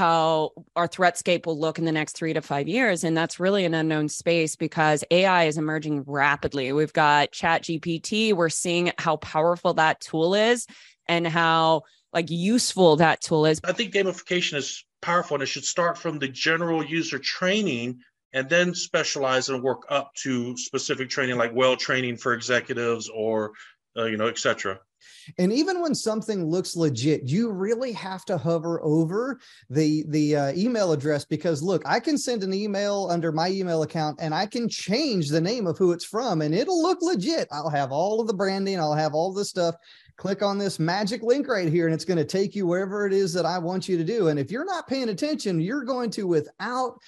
how our threatscape will look in the next three to five years. And that's really an unknown space because AI is emerging rapidly. We've got ChatGPT. We're seeing how powerful that tool is and how like useful that tool is. I think gamification is powerful and it should start from the general user training and then specialize and work up to specific training like well training for executives or uh, you know etc and even when something looks legit you really have to hover over the the uh, email address because look i can send an email under my email account and i can change the name of who it's from and it'll look legit. I'll have all of the branding i'll have all the stuff. Click on this magic link right here and it's going to take you wherever it is that I want you to do. And if you're not paying attention, you're going to without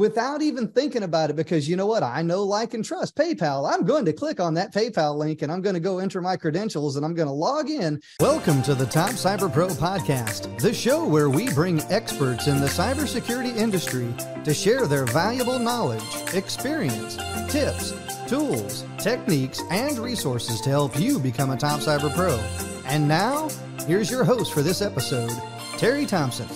without even thinking about it because you know what? I know like and trust PayPal. I'm going to click on that PayPal link and I'm going to go enter my credentials and I'm going to log in. Welcome to the Top Cyber Pro podcast the show where we bring experts in the cybersecurity industry to share their valuable knowledge experience tips tools techniques and resources to help you become a top cyber pro. And now here's your host for this episode Terry Thompson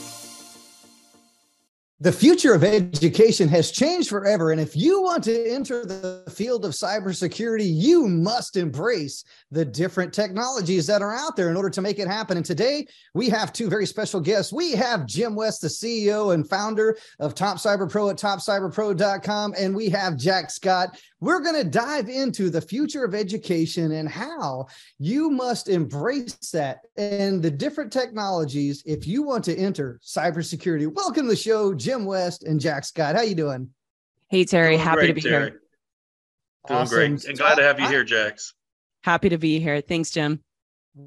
the future of education has changed forever. And if you want to enter the field of cybersecurity, you must embrace the different technologies that are out there in order to make it happen. And today we have two very special guests. We have Jim West, the CEO and founder of Top Cyber Pro at topcyberpro.com. And we have Jax Scott. We're going to dive into the future of education and how you must embrace that and the different technologies if you want to enter cybersecurity. Welcome to the show, Jim West and Jax Scott. How you doing? Hey Terry, doing happy great, to be Terry. here. Doing Awesome. great. And glad to have you here, Jax. Happy to be here. Thanks, Jim.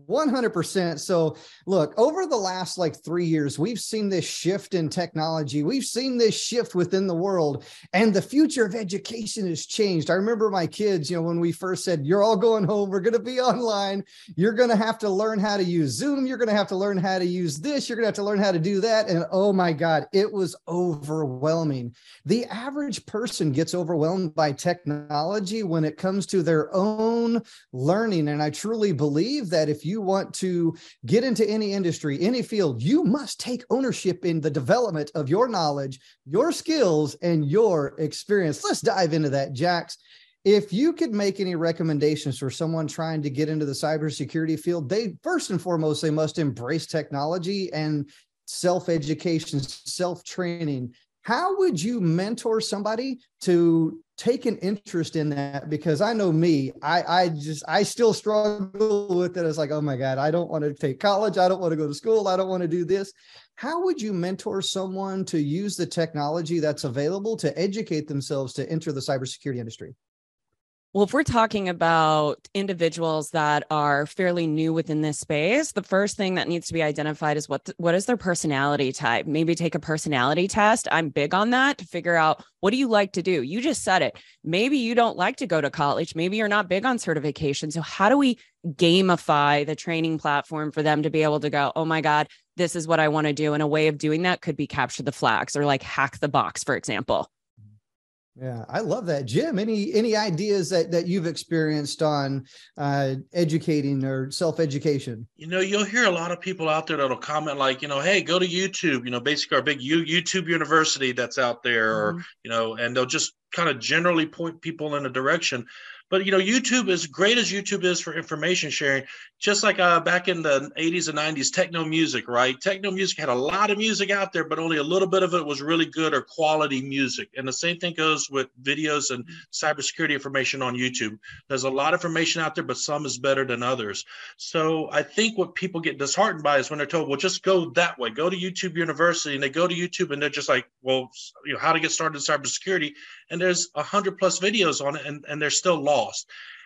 100%. So, look, over the last like three years, we've seen this shift in technology. We've seen this shift within the world, and the future of education has changed. I remember my kids, you know, when we first said, You're all going home, we're going to be online, you're going to have to learn how to use Zoom, you're going to have to learn how to use this, you're going to have to learn how to do that. And oh my God, it was overwhelming. The average person gets overwhelmed by technology when it comes to their own learning. And I truly believe that if you want to get into any industry, any field, you must take ownership in the development of your knowledge, your skills, and your experience. Let's dive into that, Jax. If you could make any recommendations for someone trying to get into the cybersecurity field, they first and foremost, they must embrace technology and self education, self training. How would you mentor somebody to take an interest in that? Because I know me, I, I just, I still struggle with it. It's like, oh my God, I don't want to take college. I don't want to go to school. I don't want to do this. How would you mentor someone to use the technology that's available to educate themselves to enter the cybersecurity industry? Well, if we're talking about individuals that are fairly new within this space, the first thing that needs to be identified is what what is their personality type. Maybe take a personality test. I'm big on that to figure out what do you like to do. You just said it. Maybe you don't like to go to college. Maybe you're not big on certification. So how do we gamify the training platform for them to be able to go, "Oh my god, this is what I want to do." And a way of doing that could be capture the flags or like hack the box, for example. Yeah, I love that, Jim. Any any ideas that that you've experienced on uh, educating or self education? You know, you'll hear a lot of people out there that'll comment like, you know, hey, go to YouTube. You know, basically our big U- YouTube University that's out there, Mhm. or you know, and they'll just kind of generally point people in a direction. But you know, YouTube, as great as YouTube is for information sharing, just like uh, back in the 80s and 90s, techno music, right? Techno music had a lot of music out there, but only a little bit of it was really good or quality music. And the same thing goes with videos and cybersecurity information on YouTube. There's a lot of information out there, but some is better than others. So I think what people get disheartened by is when they're told, well, just go that way, go to YouTube University, and they go to YouTube and they're just like, well, you know, how to get started in cybersecurity. And there's a hundred plus videos on it, and, and they're still lost.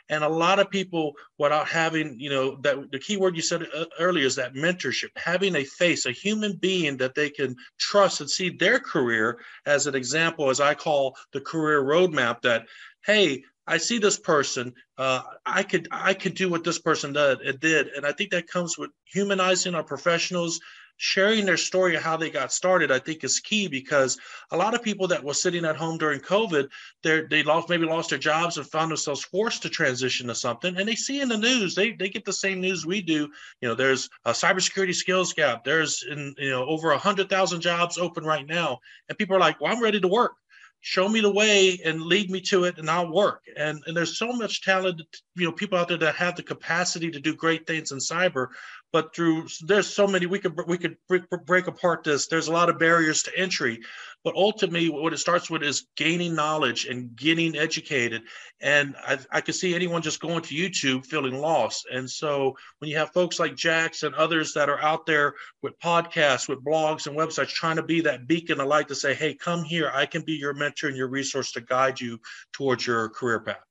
And a lot of people, without having, you know, that the key word you said uh, earlier is that mentorship, having a face, a human being that they can trust and see their career as an example, as I call the career roadmap. That, hey, I see this person. Uh, I could I could do what this person did. It did, and I think that comes with humanizing our professionals, sharing their story of how they got started, I think is key because a lot of people that were sitting at home during COVID, they lost maybe lost their jobs and found themselves forced to transition to something. And they see in the news, they they get the same news we do. You know, there's a cybersecurity skills gap. There's in you know over hundred thousand jobs open right now, and people are like, "Well, I'm ready to work." show me the way and lead me to it and I'll work. And, and there's so much talented, you know, people out there that have the capacity to do great things in cyber, but through there's so many we could we could break, break apart this. There's a lot of barriers to entry but ultimately what it starts with is gaining knowledge and getting educated. And i, I could see anyone just going to youtube feeling lost. And so when you have folks like jax and others that are out there with podcasts with blogs and websites trying to be that beacon of light to say hey come here. I can be your mentor and your resource to guide you towards your career path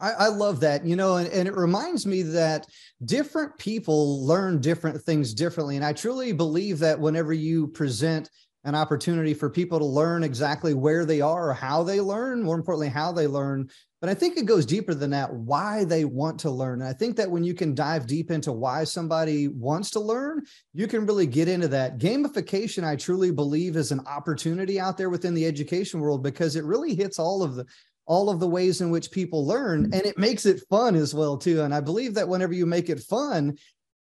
I, I, love that, you know, and, and it reminds me that different people learn different things differently. And I truly believe that whenever you present an opportunity for people to learn exactly where they are or how they learn, more importantly, how they learn. But I think it goes deeper than that, why they want to learn. And I think that when you can dive deep into why somebody wants to learn, you can really get into that. Gamification, I truly believe, is an opportunity out there within the education world because it really hits all of the all of the ways in which people learn and it makes it fun as well too. And i believe that whenever you make it fun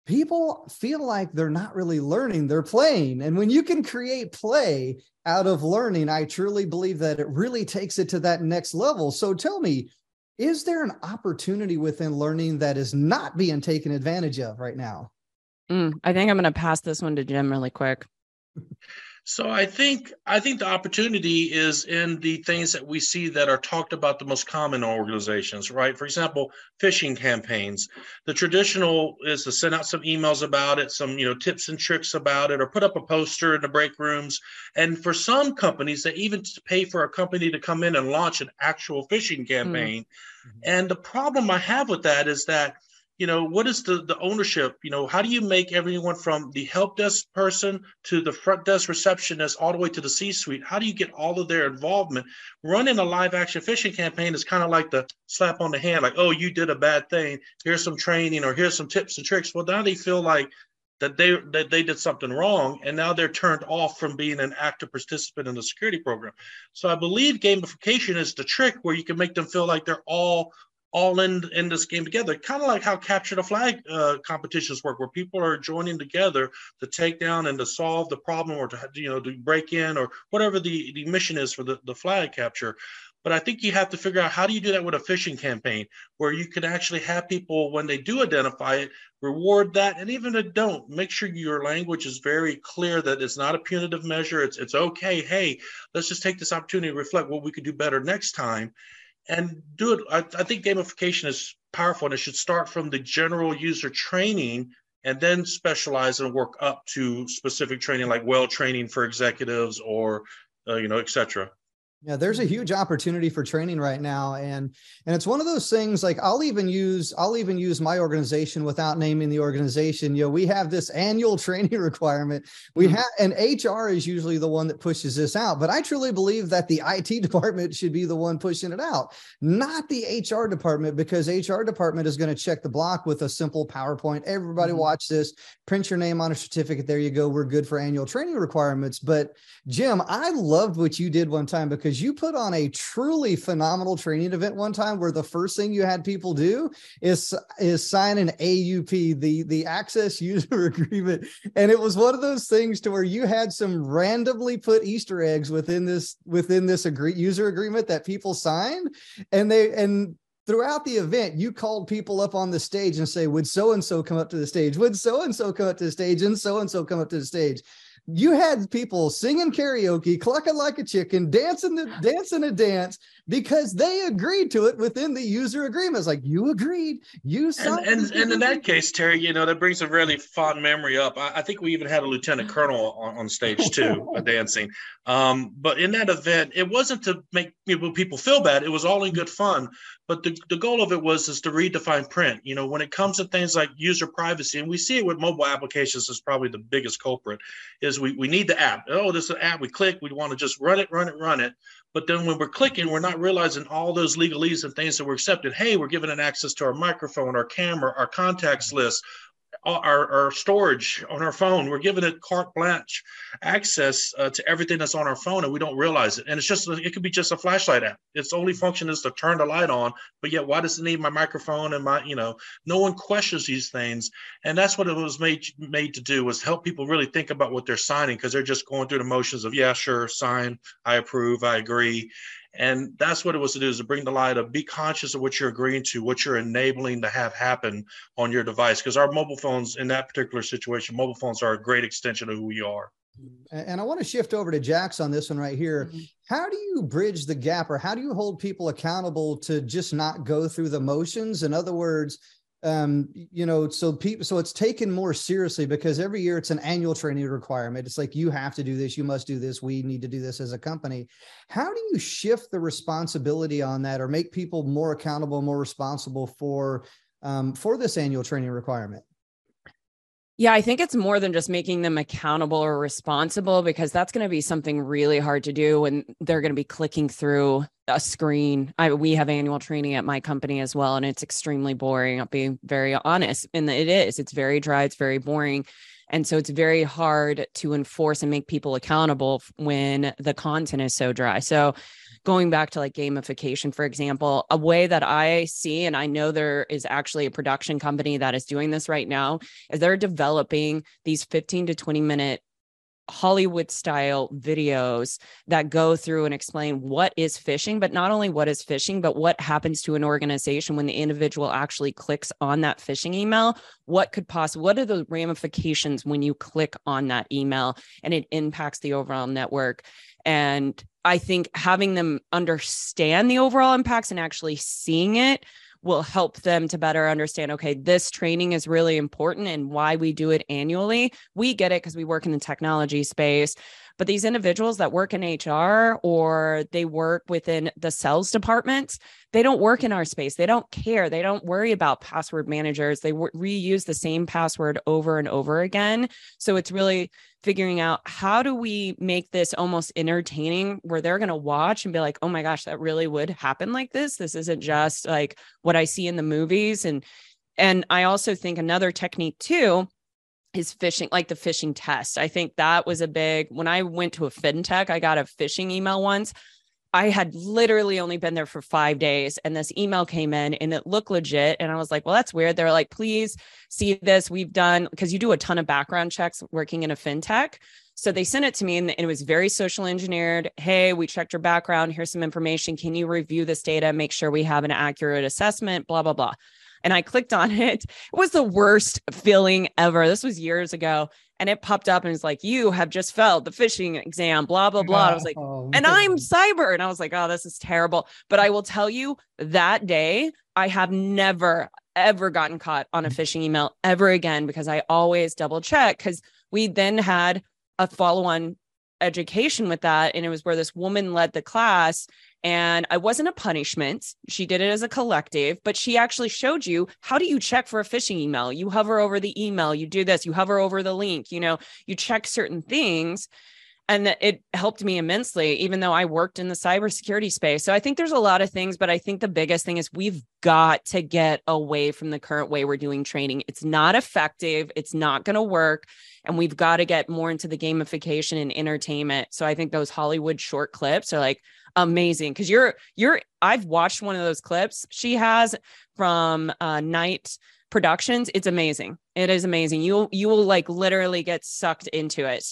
people feel like they're not really learning they're playing. And when you can create play out of learning i truly believe that it really takes it to that next level. So tell me is there an opportunity within learning that is not being taken advantage of right now? Mm, i think i'm going to pass this one to jim really quick So I think I think the opportunity is in the things that we see that are talked about the most common organizations, right? For example, phishing campaigns. The traditional is to send out some emails about it, some you know tips and tricks about it, or put up a poster in the break rooms. And for some companies, they even pay for a company to come in and launch an actual phishing campaign. Mm-hmm. And the problem I have with that is that you know what is the the ownership? You know how do you make everyone from the help desk person to the front desk receptionist all the way to the c suite how do you get all of their involvement? Running a live action phishing campaign is kind of like the slap on the hand like oh you did a bad thing. Here's some training or here's some tips and tricks. Well now they feel like that they that they did something wrong and now they're turned off from being an active participant in the security program. So i believe gamification is the trick where you can make them feel like they're all all in in this game together. Kind of like how capture the flag uh, competitions work where people are joining together to take down and to solve the problem or to you know to break in or whatever the the mission is for the, the flag capture. But i think you have to figure out how do you do that with a phishing campaign where you can actually have people when they do identify it reward that and even if don't make sure your language is very clear that it's not a punitive measure. It's it's okay. Hey let's just take this opportunity to reflect what we could do better next time and do it. I, I think gamification is powerful and it should start from the general user training and then specialize and work up to specific training like well training for executives or uh, you know etc yeah, there's a huge opportunity for training right now and and it's one of those things like I'll even use I'll even use my organization without naming the organization. You know, we have this annual training requirement. We mm-hmm. have and HR is usually the one that pushes this out, but I truly believe that the IT department should be the one pushing it out, not the HR department because HR department is going to check the block with a simple PowerPoint. Everybody mm-hmm. watch this, print your name on a certificate, there you go, we're good for annual training requirements. But Jim, I loved what you did one time because because you put on a truly phenomenal training event one time where the first thing you had people do is is sign an AUP, the the access user agreement, and it was one of those things to where you had some randomly put Easter eggs within this within this agree, user agreement that people signed, and they and throughout the event, you called people up on the stage and say, Would so and so come up to the stage? Would so and so come up to the stage? And so and so come up to the stage you had people singing karaoke, clucking like a chicken, dancing the dancing a dance because they agreed to it within the user agreement. It's like you agreed, you signed. And, and, and in that case, Terry, you know that brings a really fond memory up. I, I think we even had a lieutenant colonel on, on stage too, dancing. Um, but in that event, it wasn't to make people people feel bad. It was all in good fun. But the, the goal of it was is to redefine print. You know, when it comes to things like user privacy, and we see it with mobile applications is probably the biggest culprit, is we, we need the app. Oh, this is an app. We click, we want to just run it, run it, run it. But then when we're clicking, we're not realizing all those legalese and things that we're accepted. Hey, we're giving an access to our microphone, our camera, our contacts list, our, our storage on our phone. We're giving it carte blanche access uh, to everything that's on our phone, and we don't realize it. And it's just it could be just a flashlight app. Its only function is to turn the light on, but yet why does it need my microphone and my you know? No one questions these things, and that's what it was made made to do was help people really think about what they're signing because they're just going through the motions of yeah, sure, sign, I approve, I agree, and that's what it was to do is to bring the light of be conscious of what you're agreeing to, what you're enabling to have happen on your device. Because our mobile phones in that particular situation, mobile phones are a great extension of who we are. And I want to shift over to Jax on this one right here. Mm-hmm. How do you bridge the gap or how do you hold people accountable to just not go through the motions? In other words, um, you know, so people, so it's taken more seriously because every year it's an annual training requirement. It's like you have to do this, you must do this, we need to do this as a company. How do you shift the responsibility on that, or make people more accountable, more responsible for um, for this annual training requirement? Yeah, I think it's more than just making them accountable or responsible because that's going to be something really hard to do when they're going to be clicking through a screen. I, we have annual training at my company as well, and it's extremely boring. I'll be very honest. And it is, it's very dry, it's very boring. And so it's very hard to enforce and make people accountable when the content is so dry. So going back to like gamification, for example, a way that I see, and I know there is actually a production company that is doing this right now, is they're developing these 15 to 20 minute Hollywood style videos that go through and explain what is phishing, but not only what is phishing, but what happens to an organization when the individual actually clicks on that phishing email. What could possibly, what are the ramifications when you click on that email and it impacts the overall network? And I think having them understand the overall impacts and actually seeing it will help them to better understand okay, this training is really important and why we do it annually. We get it because we work in the technology space. But these individuals that work in HR or they work within the sales departments, they don't work in our space. They don't care. They don't worry about password managers. They reuse the same password over and over again. So it's really figuring out how do we make this almost entertaining where they're going to watch and be like, oh my gosh, that really would happen like this. This isn't just like what I see in the movies. And and I also think another technique too is phishing, like the phishing test. I think that was a big, when I went to a fintech, I got a phishing email once. I had literally only been there for five days and this email came in and it looked legit. And I was like, well, that's weird. They're like, please see this. We've done, because you do a ton of background checks working in a fintech. So they sent it to me and it was very social engineered. Hey, we checked your background. Here's some information. Can you review this data? Make sure we have an accurate assessment, blah, blah, blah and I clicked on it. It was the worst feeling ever. This was years ago. And it popped up and it's like, you have just failed the phishing exam, blah, blah, blah. I was like, oh, and I'm cyber. And I was like, oh, this is terrible. But I will tell you that day, I have never, ever gotten caught on a mm. phishing email ever again because I always double check. Because we then had a follow on education with that. And it was where this woman led the class and I wasn't a punishment. She did it as a collective, but she actually showed you how do you check for a phishing email? You hover over the email, you do this, you hover over the link, you know, you check certain things. And it helped me immensely, even though I worked in the cybersecurity space. So I think there's a lot of things, but I think the biggest thing is we've got to get away from the current way we're doing training. It's not effective, it's not going to work. And we've got to get more into the gamification and entertainment. So I think those Hollywood short clips are like, amazing. Because you're you're I've watched one of those clips she has from uh night productions. It's amazing. It is amazing. You you will like literally get sucked into it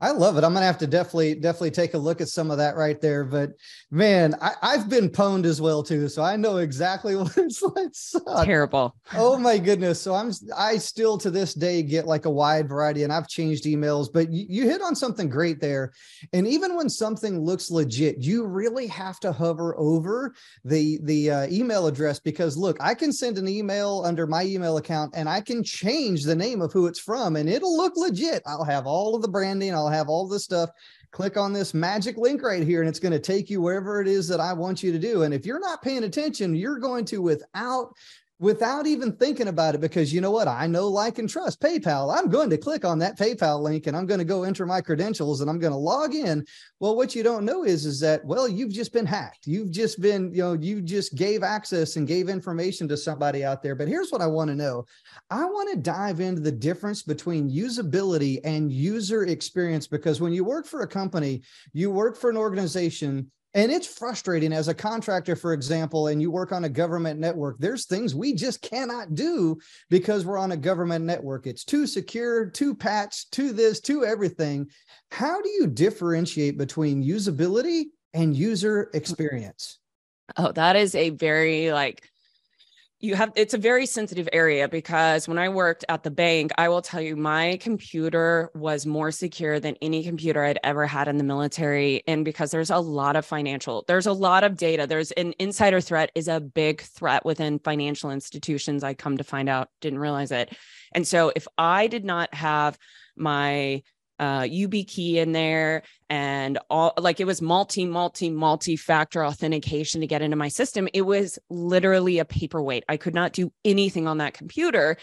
I love it. I'm gonna have to definitely definitely take a look at some of that right there. But man, I, have been pwned as well too, so I know exactly what it's like. Terrible. Oh my goodness. So I'm I still to this day get like a wide variety, and I've changed emails. But you, you hit on something great there. And even when something looks legit, you really have to hover over the the uh, email address because look, I can send an email under my email account, and I can change the name of who it's from, and it'll look legit. I'll have all of the branding. I'll I'll have all this stuff. Click on this magic link right here, and it's going to take you wherever it is that I want you to do. And if you're not paying attention, you're going to, without without even thinking about it because you know what? I know like and trust paypal. I'm going to click on that paypal link and i'm going to go enter my credentials and i'm going to log in. Well what you don't know is is that well you've just been hacked. You've just been you know you just gave access and gave information to somebody out there. But here's what i want to know. I want to dive into the difference between usability and user experience because when you work for a company you work for an organization and it's frustrating as a contractor, for example, and you work on a government network. There's things we just cannot do because we're on a government network. It's too secure, too patched, too this, too everything. How do you differentiate between usability and user experience? Oh, that is a very like you have it's a very sensitive area because when I worked at the bank, I will tell you my computer was more secure than any computer I'd ever had in the military. And because there's a lot of financial, there's a lot of data. There's an insider threat is a big threat within financial institutions. I come to find out, didn't realize it. And so if I did not have my uh, YubiKey in there and all like it was multi, multi, multi factor authentication to get into my system. It was literally a paperweight. I could not do anything on that computer.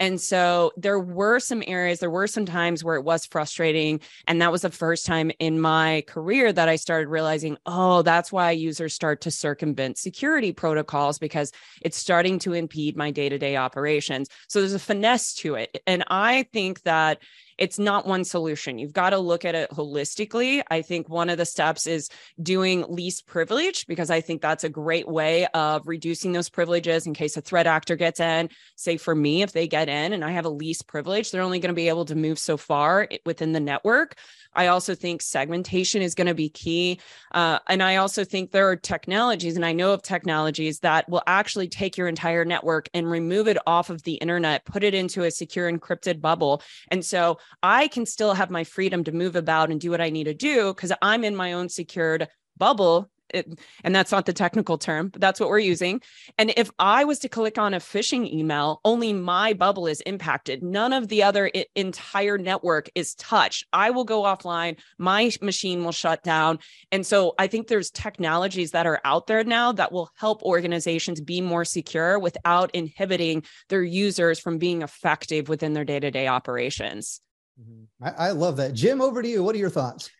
And so there were some areas, there were some times where it was frustrating. And that was the first time in my career that I started realizing, oh, that's why users start to circumvent security protocols because it's starting to impede my day to day operations. So there's a finesse to it. And I think that it's not one solution. You've got to look at it holistically. I think one of the steps is doing least privilege because I think that's a great way of reducing those privileges in case a threat actor gets in. Say for me, if they get in and I have a least privilege, they're only going to be able to move so far within the network. I also think segmentation is going to be key. Uh, and I also think there are technologies, and I know of technologies that will actually take your entire network and remove it off of the internet, put it into a secure encrypted bubble. And so I can still have my freedom to move about and do what I need to do because I'm in my own secured bubble it, and that's not the technical term, but that's what we're using. And if I was to click on a phishing email, only my bubble is impacted. None of the other I- entire network is touched. I will go offline. My machine will shut down. And so I think there's technologies that are out there now that will help organizations be more secure without inhibiting their users from being effective within their day to day operations. Mm-hmm. I, I love that. Jim, over to you. What are your thoughts?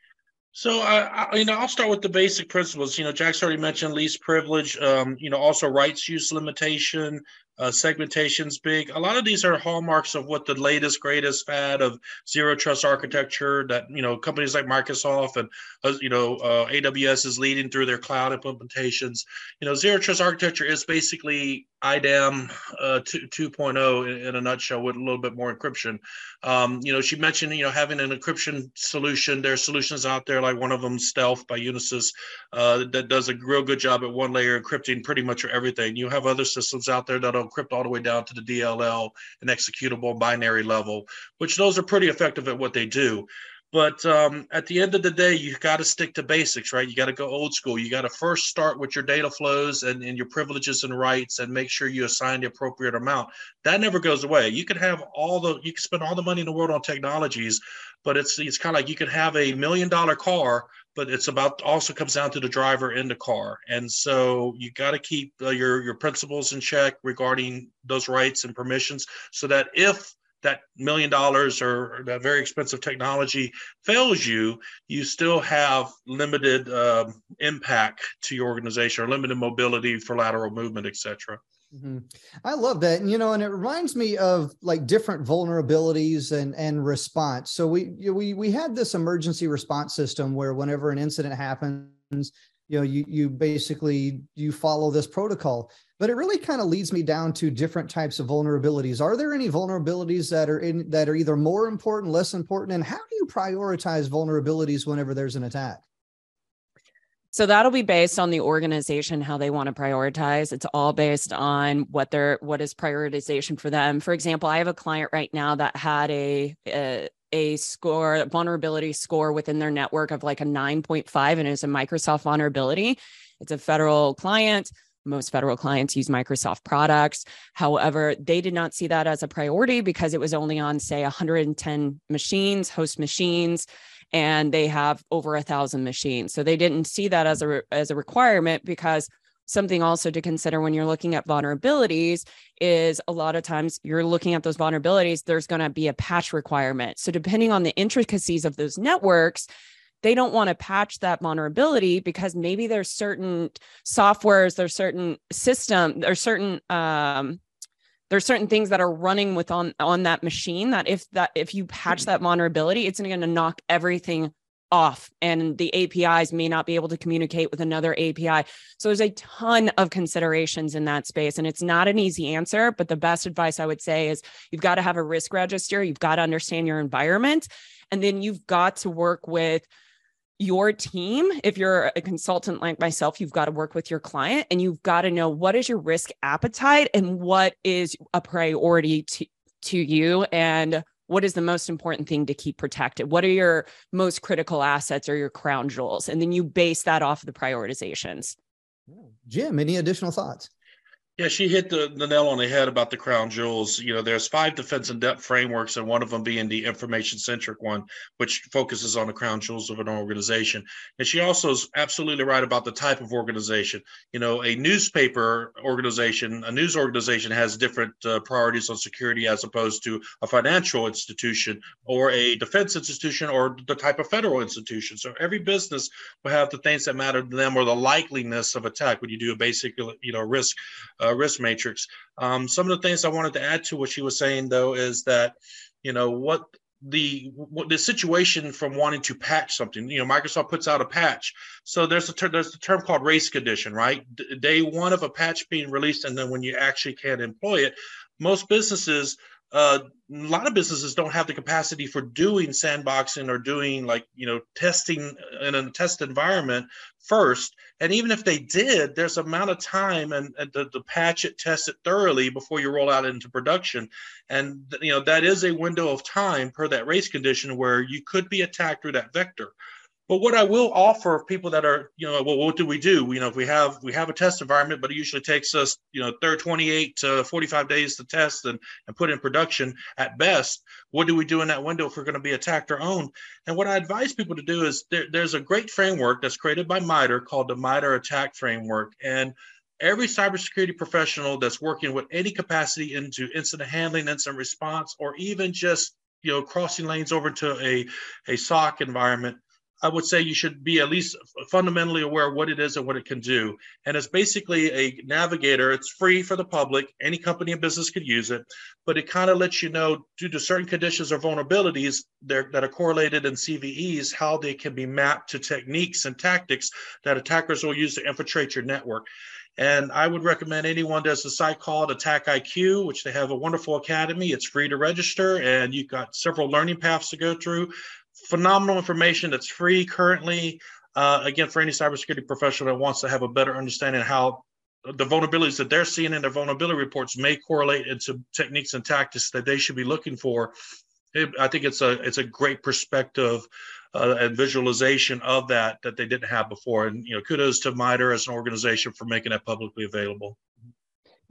So, I, I, you know, I'll start with the basic principles. You know, Jax already mentioned least privilege. Um, you know, also rights use limitation, uh, segmentation's big. A lot of these are hallmarks of what the latest, greatest fad of zero trust architecture that you know companies like Microsoft and uh, you know uh, AWS is leading through their cloud implementations. You know, zero trust architecture is basically IDAM uh, 2, 2.0 in, in, a nutshell with a little bit more encryption. Um, you know, she mentioned, you know, having an encryption solution. There are solutions out there, like one of them, Stealth by Unisys, uh, that does a real good job at one layer encrypting pretty much everything. You have other systems out there that'll encrypt all the way down to the DLL and executable binary level, which those are pretty effective at what they do. But um, at the end of the day, you got to stick to basics, right? You got to go old school. You got to first start with your data flows and, and your privileges and rights and make sure you assign the appropriate amount. That never goes away. You can have all the, you can spend all the money in the world on technologies, but it's, it's kind of like you can have a million dollar car, but it's about also comes down to the driver in the car. And so you got to keep uh, your, your principles in check regarding those rights and permissions so that if that million dollars or that very expensive technology fails you, you still have limited uh, impact to your organization or limited mobility for lateral movement, etc. Mm-hmm. I love that. And, you know, and it reminds me of like different vulnerabilities and, and response. So we, we, we had this emergency response system where whenever an incident happens, you know you you basically you follow this protocol but it really kind of leads me down to different types of vulnerabilities are there any vulnerabilities that are in that are either more important less important and how do you prioritize vulnerabilities whenever there's an attack so that'll be based on the organization how they want to prioritize it's all based on what their what is prioritization for them for example i have a client right now that had a, a a score, vulnerability score within their network of like a 9.5, and it's a Microsoft vulnerability. It's a federal client. Most federal clients use Microsoft products. However, they did not see that as a priority because it was only on, say, 110 machines, host machines, and they have over a thousand machines. So they didn't see that as a as a requirement because something also to consider when you're looking at vulnerabilities is a lot of times you're looking at those vulnerabilities there's going to be a patch requirement so depending on the intricacies of those networks they don't want to patch that vulnerability because maybe there's certain softwares there's certain system there's certain um, there's certain things that are running with on on that machine that if that if you patch that vulnerability it's going to knock everything off and the APIs may not be able to communicate with another API. So there's a ton of considerations in that space and it's not an easy answer, but the best advice I would say is you've got to have a risk register, you've got to understand your environment, and then you've got to work with your team if you're a consultant like myself you've got to work with your client and you've got to know what is your risk appetite and what is a priority to to you and what is the most important thing to keep protected? What are your most critical assets or your crown jewels? And then you base that off of the prioritizations. Jim any additional thoughts yeah, she hit the, the nail on the head about the crown jewels. You know, there's five defense in depth frameworks, and one of them being the information centric one, which focuses on the crown jewels of an organization. And she also is absolutely right about the type of organization. You know, a newspaper organization, a news organization has different uh, priorities on security as opposed to a financial institution or a defense institution or the type of federal institution. So every business will have the things that matter to them or the likeliness of attack when you do a basic, you know, risk uh, risk matrix. Um, some of the things I wanted to add to what she was saying, though, is that you know what the what the situation from wanting to patch something. You know, Microsoft puts out a patch, so there's a ter- there's a term called race condition, right? D- day one of a patch being released, and then when you actually can employ it, most businesses uh, a lot of businesses don't have the capacity for doing sandboxing or doing like you know testing in a test environment first. And even if they did there's amount of time and, and to, to patch it test it thoroughly before you roll out into production. And you know that is a window of time per that race condition where you could be attacked through that vector but what I will offer people that are, you know, well, what do we do? You know, if we have we have a test environment, but it usually takes us, you know, 30, 28 to 45 days to test and, and put in production at best. What do we do in that window if we're going to be attacked or owned? And what I advise people to do is there, there's a great framework that's created by MITRE called the MITRE ATT&CK Framework. And every cybersecurity professional that's working with any capacity into incident handling, incident response, or even just you know crossing lanes over to a, a SOC environment I would say you should be at least fundamentally aware of what it is and what it can do. And it's basically a navigator. It's free for the public. Any company and business could use it, but it kind of lets you know due to certain conditions or vulnerabilities that are correlated in CVEs, how they can be mapped to techniques and tactics that attackers will use to infiltrate your network. And I would recommend anyone does a site called AttackIQ, which they have a wonderful academy. It's free to register, and you've got several learning paths to go through phenomenal information that's free currently. Uh, again, for any cybersecurity professional that wants to have a better understanding how the vulnerabilities that they're seeing in their vulnerability reports may correlate into techniques and tactics that they should be looking for. It, I think it's a it's a great perspective uh, and visualization of that that they didn't have before. And you know, kudos to MITRE as an organization for making that publicly available.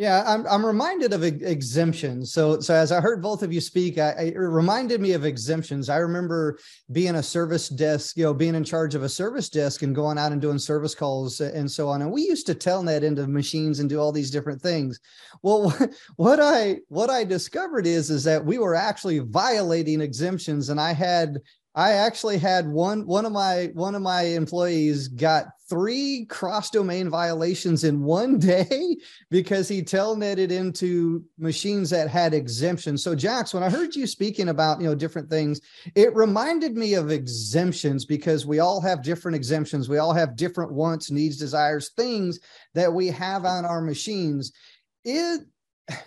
Yeah, I'm, I'm reminded of exemptions. So, so as I heard both of you speak, I, it reminded me of exemptions. I remember being a service desk, you know, being in charge of a service desk and going out and doing service calls and so on. And we used to telnet into machines and do all these different things. Well, what I what I discovered is is that we were actually violating exemptions, and I had I actually had one one of my one of my employees got three cross domain violations in one day because he telnetted into machines that had exemptions. So Jax, when I heard you speaking about, you know, different things, it reminded me of exemptions because we all have different exemptions. We all have different wants, needs, desires, things that we have on our machines. It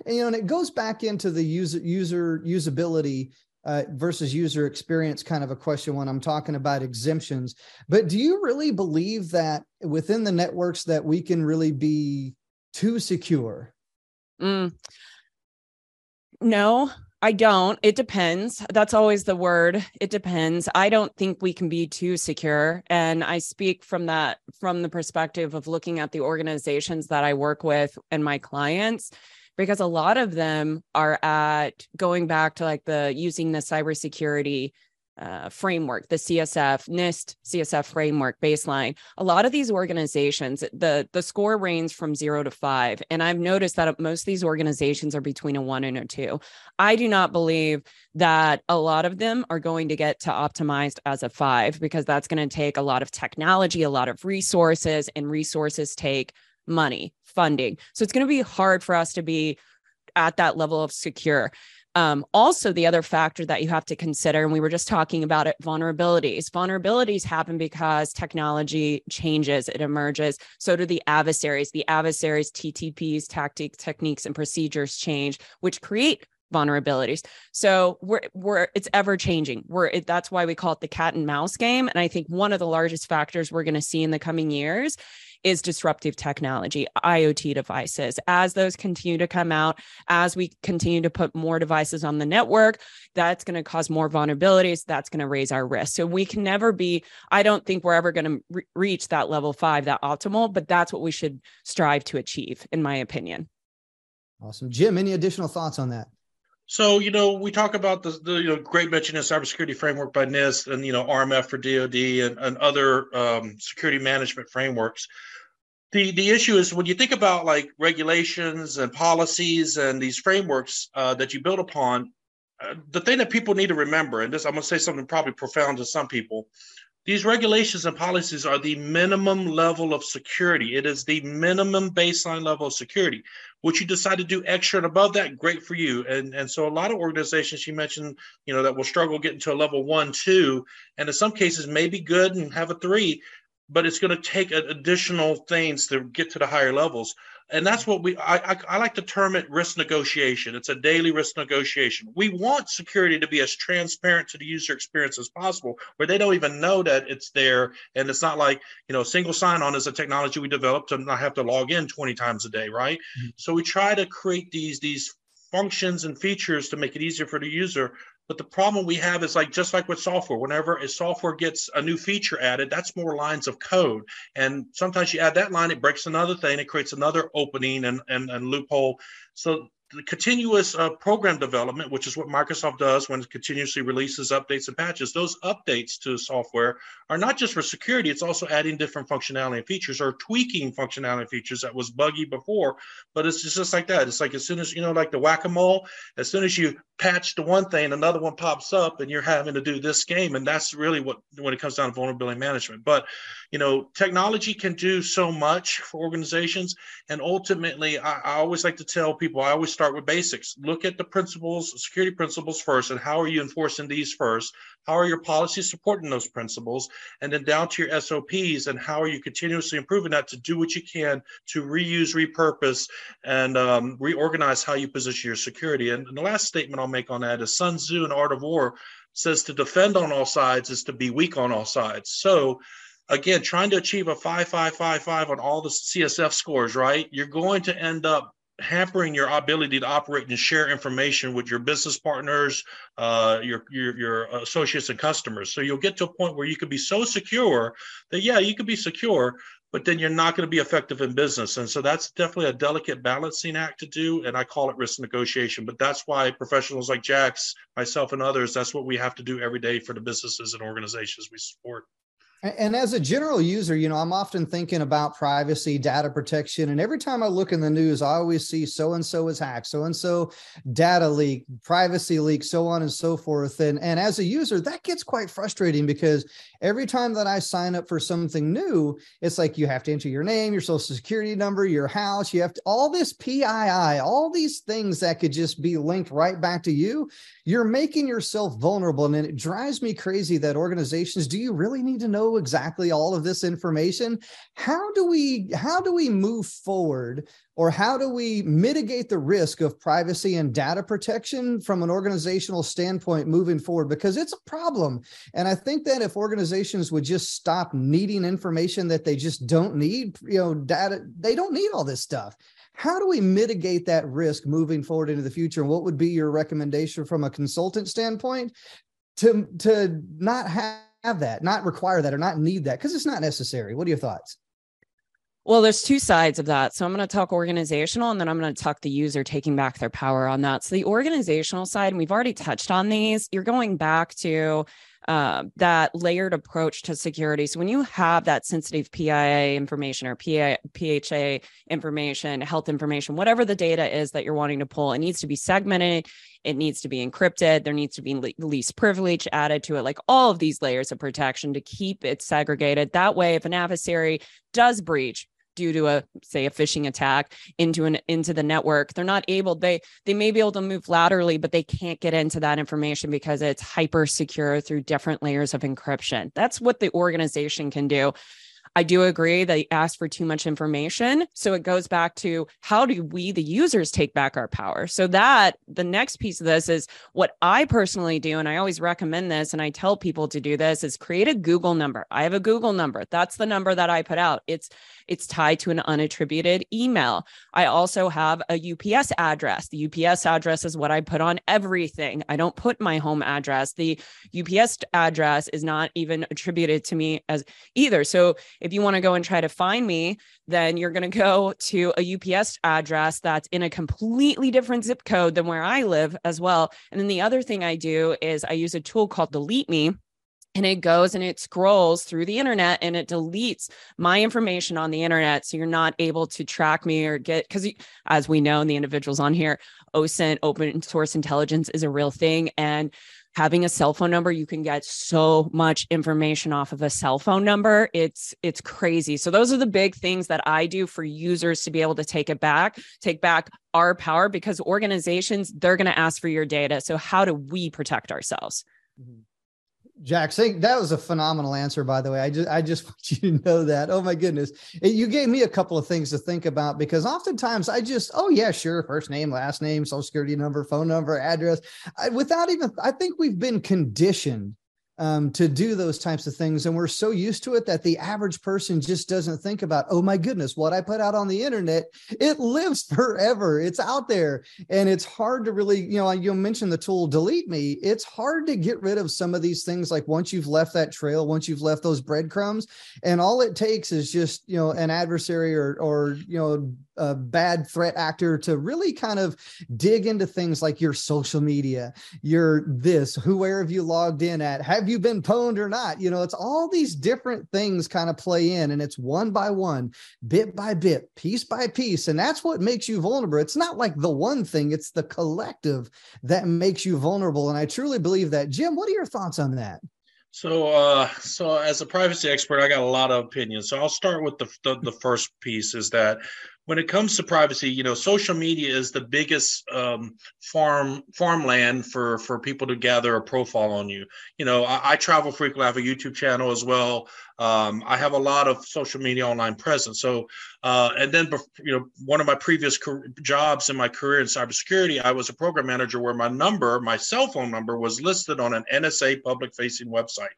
you know, and it goes back into the user user usability uh, versus user experience kind of a question when I'm talking about exemptions. But do you really believe that within the networks that we can really be too secure? Mm. No, I don't. It depends. That's always the word. It depends. I don't think we can be too secure. And I speak from that, from the perspective of looking at the organizations that I work with and my clients because a lot of them are at going back to like the using the cybersecurity uh, framework, the CSF NIST CSF framework baseline. A lot of these organizations, the the score ranges from zero to five, and I've noticed that most of these organizations are between a one and a two. I do not believe that a lot of them are going to get to optimized as a five because that's going to take a lot of technology, a lot of resources, and resources take money, funding. So it's going to be hard for us to be at that level of secure. Um, also, the other factor that you have to consider, and we were just talking about it vulnerabilities. Vulnerabilities happen because technology changes, it emerges. So do the adversaries. The adversaries, TTPs, tactics, techniques, and procedures change, which create vulnerabilities. So we're we're it's ever changing. We're it, that's why we call it the cat and mouse game. And I think one of the largest factors we're going to see in the coming years is disruptive technology, IoT devices. As those continue to come out, as we continue to put more devices on the network, that's going to cause more vulnerabilities. That's going to raise our risk. So we can never be, I don't think we're ever going to re- reach that level five, that optimal, but that's what we should strive to achieve, in my opinion. Awesome. Jim, any additional thoughts on that? So, you know, we talk about the, the you know, great mention of cybersecurity framework by NIST and, you know, RMF for DOD and, and other um, security management frameworks the the issue is when you think about like regulations and policies and these frameworks uh, that you build upon uh, the thing that people need to remember and this i'm going to say something probably profound to some people these regulations and policies are the minimum level of security. It is the minimum baseline level of security. What you decide to do extra and above that great for you. And and so a lot of organizations you mentioned you know that will struggle getting to a level one two and in some cases may be good and have a three but it's going to take additional things to get to the higher levels. And that's what we I, I, I, like to term it risk negotiation. It's a daily risk negotiation. We want security to be as transparent to the user experience as possible where they don't even know that it's there. And it's not like you know single sign-on is a technology we developed to not have to log in 20 times a day right? Mm-hmm. so we try to create these these functions and features to make it easier for the user but the problem we have is like just like with software, whenever a software gets a new feature added, that's more lines of code. And sometimes you add that line, it breaks another thing, it creates another opening and, and, and loophole. So the continuous uh, program development, which is what Microsoft does when it continuously releases updates and patches, those updates to software are not just for security, it's also adding different functionality and features or tweaking functionality and features that was buggy before. But it's just like that. It's like as soon as, you know, like the whack a mole, as soon as you patch to one thing, another one pops up and you're having to do this game. And that's really what, when it comes down to vulnerability management. But, you know, technology can do so much for organizations. And ultimately, I, I always like to tell people, I always start with basics. Look at the principles, security principles first, and how are you enforcing these first? How are your policies supporting those principles? And then down to your SOPs, and how are you continuously improving that to do what you can to reuse, repurpose, and um, reorganize how you position your security. And the last statement I'll make on that is Sun Tzu in Art of War says to defend on all sides is to be weak on all sides. So again, trying to achieve a five, five, five, five on all the CSF scores, right? You're going to end up hampering your ability to operate and share information with your business partners, uh, your, your your associates and customers. So you'll get to a point where you could be so secure that yeah, you could be secure, but then you're not going to be effective in business. And so that's definitely a delicate balancing act to do. And I call it risk negotiation. But that's why professionals like Jax, myself, and others, that's what we have to do every day for the businesses and organizations we support. And as a general user, you know, I'm often thinking about privacy, data protection. And every time I look in the news, I always see so and so is hacked, so and so data leak, privacy leak, so on and so forth. And, and as a user, that gets quite frustrating because every time that I sign up for something new, it's like you have to enter your name, your social security number, your house, you have to, all this PII, all these things that could just be linked right back to you. You're making yourself vulnerable. And it drives me crazy that organizations, do you really need to exactly all of this information how do we how do we move forward or how do we mitigate the risk of privacy and data protection from an organizational standpoint moving forward? Because it's a problem. And i think that if organizations would just stop needing information that they just don't need you know data they don't need all this stuff. How do we mitigate that risk moving forward into the future? And what would be your recommendation from a consultant standpoint to to not have have that, not require that, or not need that because it's not necessary. What are your thoughts? Well, there's two sides of that. So I'm going to talk organizational and then I'm going to talk the user taking back their power on that. So the organizational side, and we've already touched on these, you're going back to uh, that layered approach to security. So when you have that sensitive PIA information or PI, PHA information, health information, whatever the data is that you're wanting to pull, it needs to be segmented. It needs to be encrypted. There needs to be least privilege added to it, like all of these layers of protection to keep it segregated. That way, if an adversary does breach, due to a say a phishing attack into an into the network. They're not able they they may be able to move laterally but they can't get into that information because it's hyper secure through different layers of encryption. That's what the organization can do I do agree they ask for too much information. So it goes back to how do we, the users, take back our power? So that the next piece of this is what I personally do. And I always recommend this and I tell people to do this is create a Google number. I have a Google number. That's the number that I put out. It's it's tied to an unattributed email. I also have a UPS address. The UPS address is what I put on everything. I don't put my home address. The UPS address is not even attributed to me as either. So if you want to go and try to find me, then you're going to go to a UPS address that's in a completely different zip code than where I live as well. And then the other thing I do is I use a tool called Delete Me and it goes and it scrolls through the internet and it deletes my information on the internet so you're not able to track me or get because as we know and the individuals on here osint open source intelligence is a real thing and having a cell phone number you can get so much information off of a cell phone number. It's it's crazy. So those are the big things that i do for users to be able to take it back take back our power because organizations they're going to ask for your data. So how do we protect ourselves? Mm-hmm. Jax, say that was a phenomenal answer, by the way. I just I just want you to know that. Oh my goodness. You gave me a couple of things to think about because oftentimes I just, oh yeah, sure, first name, last name, social security number, phone number, address. I, without even I think we've been conditioned um, to do those types of things. And we're so used to it that the average person just doesn't think about, oh my goodness, what I put out on the internet, it lives forever. It's out there. And it's hard to really, you know, you mentioned the tool delete me. It's hard to get rid of some of these things. Like once you've left that trail, once you've left those breadcrumbs, and all it takes is just, you know, an adversary or, or, you know, a bad threat actor to really kind of dig into things like your social media, your this, who, where have you logged in at? Have you been pwned or not? You know, it's all these different things kind of play in and it's one by one, bit by bit, piece by piece. And that's what makes you vulnerable. It's not like the one thing, it's the collective that makes you vulnerable. And I truly believe that. Jim, what are your thoughts on that? So, uh, so as a privacy expert, I got a lot of opinions. So I'll start with the, the, the first piece is that when it comes to privacy, you know, social media is the biggest um, farm farmland for for people to gather a profile on you. You know, I, I travel frequently. I have a YouTube channel as well. Um, I have a lot of social media online presence. So, uh, and then you know, one of my previous jobs in my career in cybersecurity, I was a program manager where my number, my cell phone number, was listed on an NSA public-facing website,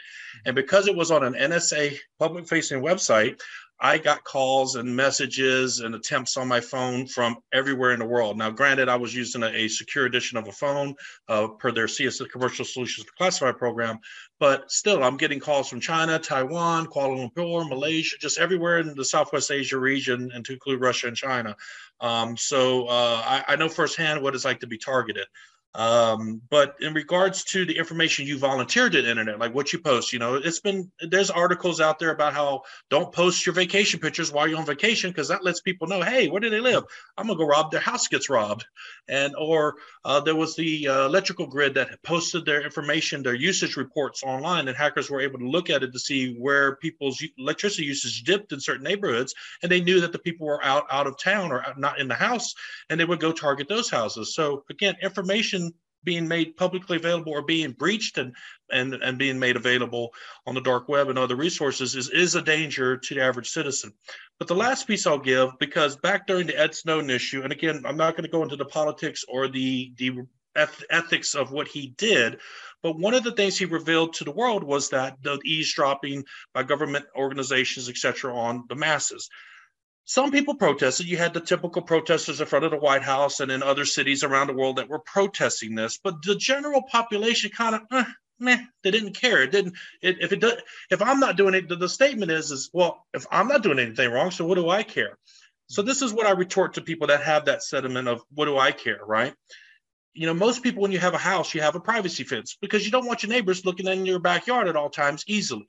and because it was on an NSA public-facing website, I got calls and messages and attempts on my phone from everywhere in the world. Now, granted, I was using a, a secure edition of a phone uh, per their CSS Commercial Solutions Classified program, but still, I'm getting calls from China, Taiwan, Kuala Lumpur, Malaysia, just everywhere in the Southwest Asia region, and to include Russia and China. Um, so uh, I, I know firsthand what it's like to be targeted. Um, but in regards to the information you volunteered to the internet, like what you post, you know, it's been there's articles out there about how don't post your vacation pictures while you're on vacation because that lets people know, hey, where do they live? I'm gonna go rob their house gets robbed, and or uh, there was the uh, electrical grid that posted their information, their usage reports online, and hackers were able to look at it to see where people's electricity usage dipped in certain neighborhoods, and they knew that the people were out out of town or not in the house, and they would go target those houses. So again, information being made publicly available or being breached and and and being made available on the dark web and other resources is is a danger to the average citizen. But the last piece I'll give, because back during the Ed Snowden issue, and again, I'm not going to go into the politics or the the ethics of what he did, but one of the things he revealed to the world was that the eavesdropping by government organizations, etc., on the masses some people protested. You had the typical protesters in front of the White House and in other cities around the world that were protesting this, but the general population kind of, eh, meh, they didn't care. It didn't. It, if it does, if I'm not doing it, the, the statement is, is well, if I'm not doing anything wrong, so what do I care? So this is what I retort to people that have that sentiment of what do I care, right? you know, most people, when you have a house, you have a privacy fence because you don't want your neighbors looking in your backyard at all times easily.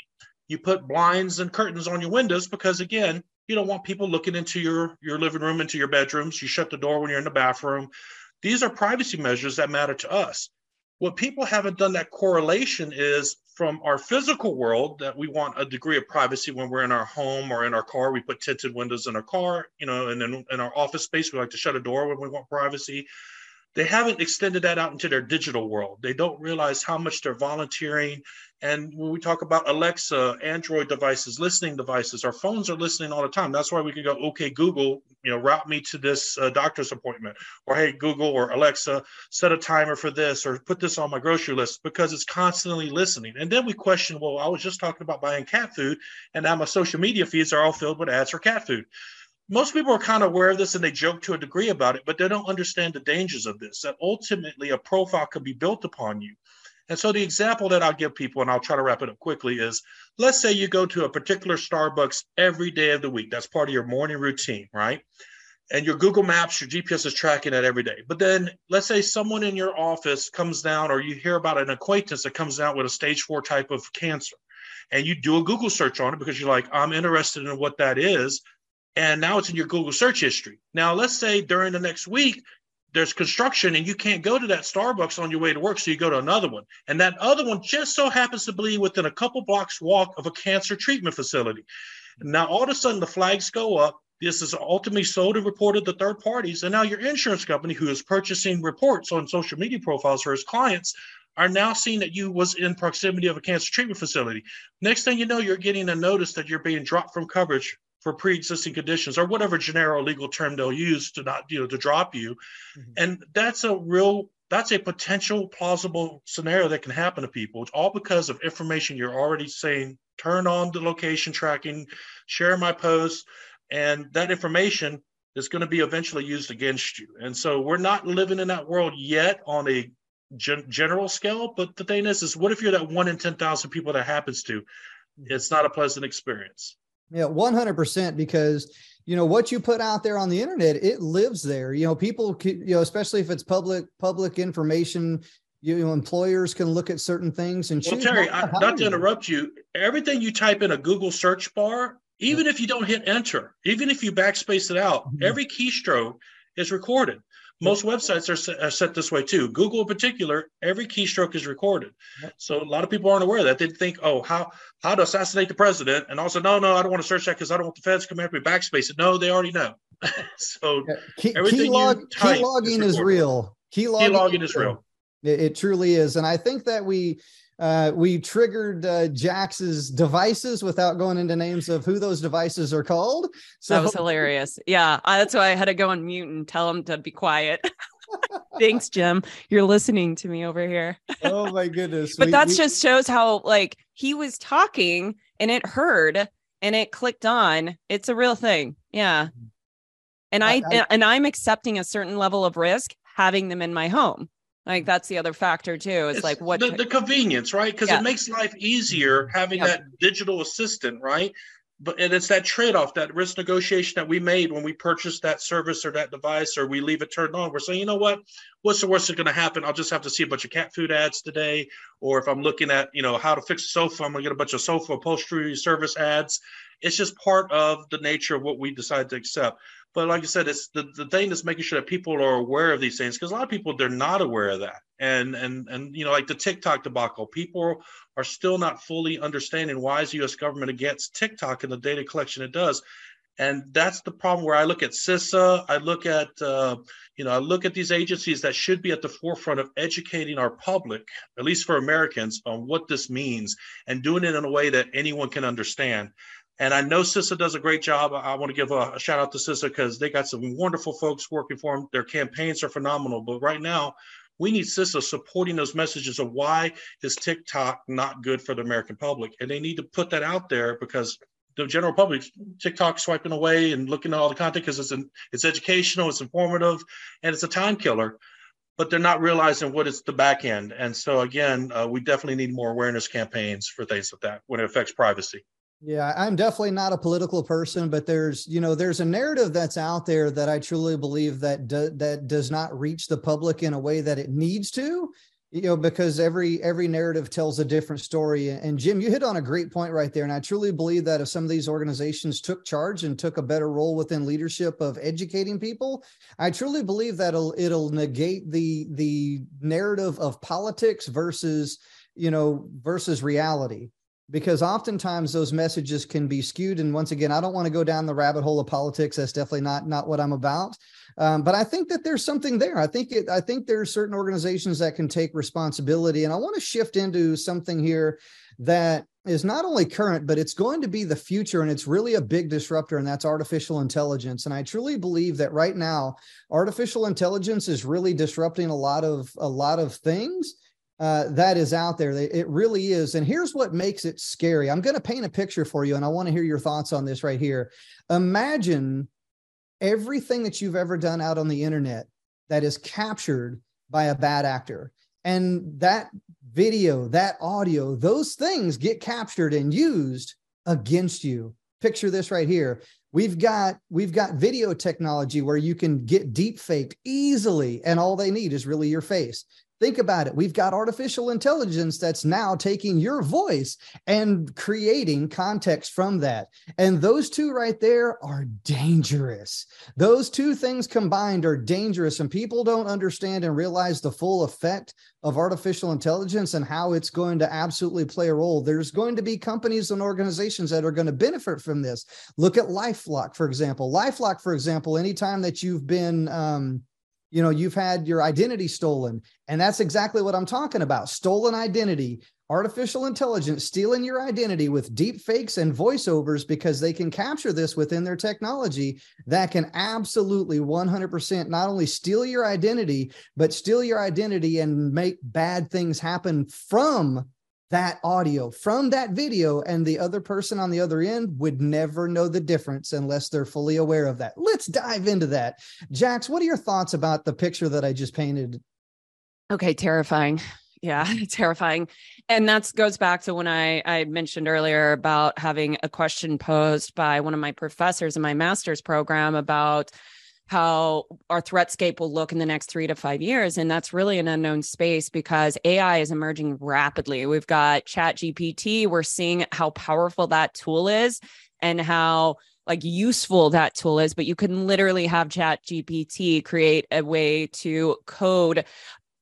You put blinds and curtains on your windows because, again, you don't want people looking into your your living room, into your bedrooms. You shut the door when you're in the bathroom. These are privacy measures that matter to us. What people haven't done that correlation is from our physical world that we want a degree of privacy when we're in our home or in our car. We put tinted windows in our car, you know, and then in our office space, we like to shut a door when we want privacy they haven't extended that out into their digital world. They don't realize how much they're volunteering. And when we talk about Alexa, Android devices, listening devices, our phones are listening all the time. That's why we can go, okay, Google, you know, route me to this uh, doctor's appointment, or hey, Google or Alexa, set a timer for this, or put this on my grocery list because it's constantly listening. And then we question, well, I was just talking about buying cat food, and now my social media feeds are all filled with ads for cat food most people are kind of aware of this and they joke to a degree about it, but they don't understand the dangers of this. That ultimately a profile can be built upon you. And so the example that I'll give people, and I'll try to wrap it up quickly, is let's say you go to a particular Starbucks every day of the week. That's part of your morning routine, right? And your Google Maps, your GPS is tracking that every day. But then let's say someone in your office comes down, or you hear about an acquaintance that comes down with a stage four type of cancer. And you do a Google search on it because you're like, I'm interested in what that is and now it's in your Google search history. Now, let's say during the next week, there's construction and you can't go to that Starbucks on your way to work, so you go to another one. And that other one just so happens to be within a couple blocks walk of a cancer treatment facility. Now, all of a sudden, the flags go up. This is ultimately sold and reported to third parties. And now your insurance company, who is purchasing reports on social media profiles for his clients, are now seeing that you was in proximity of a cancer treatment facility. Next thing you know, you're getting a notice that you're being dropped from coverage for pre-existing conditions or whatever generic legal term they'll use to not you know to drop you. Mm-hmm. and that's a real that's a potential plausible scenario that can happen to people. It's all because of information you're already saying turn on the location tracking share my posts and that information is going to be eventually used against you. And so we're not living in that world yet on a gen- general scale but the thing is is what if you're that one in 10,000 people that happens to? Mm-hmm. it's not a pleasant experience yeah, 100% because you know what you put out there on the internet it lives there. You know people you know especially if it's public public information you know employers can look at certain things and well, Terry, not, I, not to interrupt you everything you type in a Google search bar even if you don't hit enter even if you backspace it out mm-hmm. every keystroke is recorded most websites are set, are set, this way too. Google, in particular, every keystroke is recorded. So a lot of people aren't aware of that. They think, oh, how how to assassinate the president, and also, no, no, I don't want to search that because I don't want the feds coming after me backspace it. No, they already know. so yeah. key, key, log, key logging is, is, real. Key logging, key logging is real. It, it truly is, and I think that we uh, we triggered uh, Jax's devices without going into names of who those devices are called. So that was hilarious. Yeah, I, that's why I had to go on mute and tell him to be quiet. Thanks, Jim. You're listening to me over here. oh my goodness! but that just shows how like he was talking and it heard and it clicked on. It's a real thing. Yeah. And I, I, I and I'm accepting a certain level of risk having them in my home. Like that's the other factor too. It's, it's like what the, the convenience, right? Because yeah. it makes life easier having that digital assistant, right? But and it's that trade-off, that risk negotiation that we made when we purchased that service or that device, or we leave it turned on. We're saying, you know what? What's the worst that's going to happen? I'll just have to see a bunch of cat food ads today, or if I'm looking at, you know, how to fix a sofa, I'm going to get a bunch of sofa upholstery service ads. It's just part of the nature of what we decide to accept. But like I said, it's the, the thing is making sure that people are aware of these things because a lot of people they're not aware of that. And and and you know, like the TikTok debacle, people are still not fully understanding why is the US government against TikTok and the data collection it does. And that's the problem where I look at CISA, I look at uh, you know, I look at these agencies that should be at the forefront of educating our public, at least for Americans, on what this means and doing it in a way that anyone can understand. And I know CISA does a great job. I want to give a, a shout out to CISA because they got some wonderful folks working for them. Their campaigns are phenomenal. But right now, we need CISA supporting those messages of why is TikTok not good for the American public. And they need to put that out there because the general public, TikTok swiping away and looking at all the content because it's, an, it's educational, it's informative, and it's a time killer but they're not realizing what is the back end. And so again, uh, we definitely need more awareness campaigns for things like that when it affects privacy. Yeah, I'm definitely not a political person, but there's, you know, there's a narrative that's out there that I truly believe that do, that does not reach the public in a way that it needs to, you know, because every every narrative tells a different story. And Jim, you hit on a great point right there, and I truly believe that if some of these organizations took charge and took a better role within leadership of educating people, I truly believe that it'll it'll negate the the narrative of politics versus you know versus reality because oftentimes those messages can be skewed. And once again i don't want to go down the rabbit hole of politics. That's definitely not not what i'm about. Um, but i think that there's something there. I think it i think there are certain organizations that can take responsibility. And i want to shift into something here that is not only current but it's going to be the future and it's really a big disruptor and that's artificial intelligence. And i truly believe that right now artificial intelligence is really disrupting a lot of a lot of things uh, that is out there. It really is. And here's what makes it scary. I'm going to paint a picture for you, and I want to hear your thoughts on this right here. Imagine everything that you've ever done out on the internet that is captured by a bad actor. And that video, that audio, those things get captured and used against you. Picture this right here. We've got we've got video technology where you can get deep faked easily and all they need is really your face. Think about it. We've got artificial intelligence that's now taking your voice and creating context from that. And those two right there are dangerous. Those two things combined are dangerous. And people don't understand and realize the full effect of artificial intelligence and how it's going to absolutely play a role. There's going to be companies and organizations that are going to benefit from this. Look at LifeLock, for example. LifeLock, for example, anytime that you've been, um, you know you've had your identity stolen and that's exactly what i'm talking about. Stolen identity artificial intelligence stealing your identity with deep fakes and voiceovers because they can capture this within their technology that can absolutely 100% not only steal your identity but steal your identity and make bad things happen from that audio from that video and the other person on the other end would never know the difference unless they're fully aware of that. Let's dive into that. Jax what are your thoughts about the picture that i just painted? Okay terrifying. Yeah terrifying. And that goes back to when i i mentioned earlier about having a question posed by one of my professors in my master's program about how our threatscape will look in the next three to five years. And that's really an unknown space because AI is emerging rapidly. We've got ChatGPT. We're seeing how powerful that tool is and how like useful that tool is but you can literally have ChatGPT create a way to code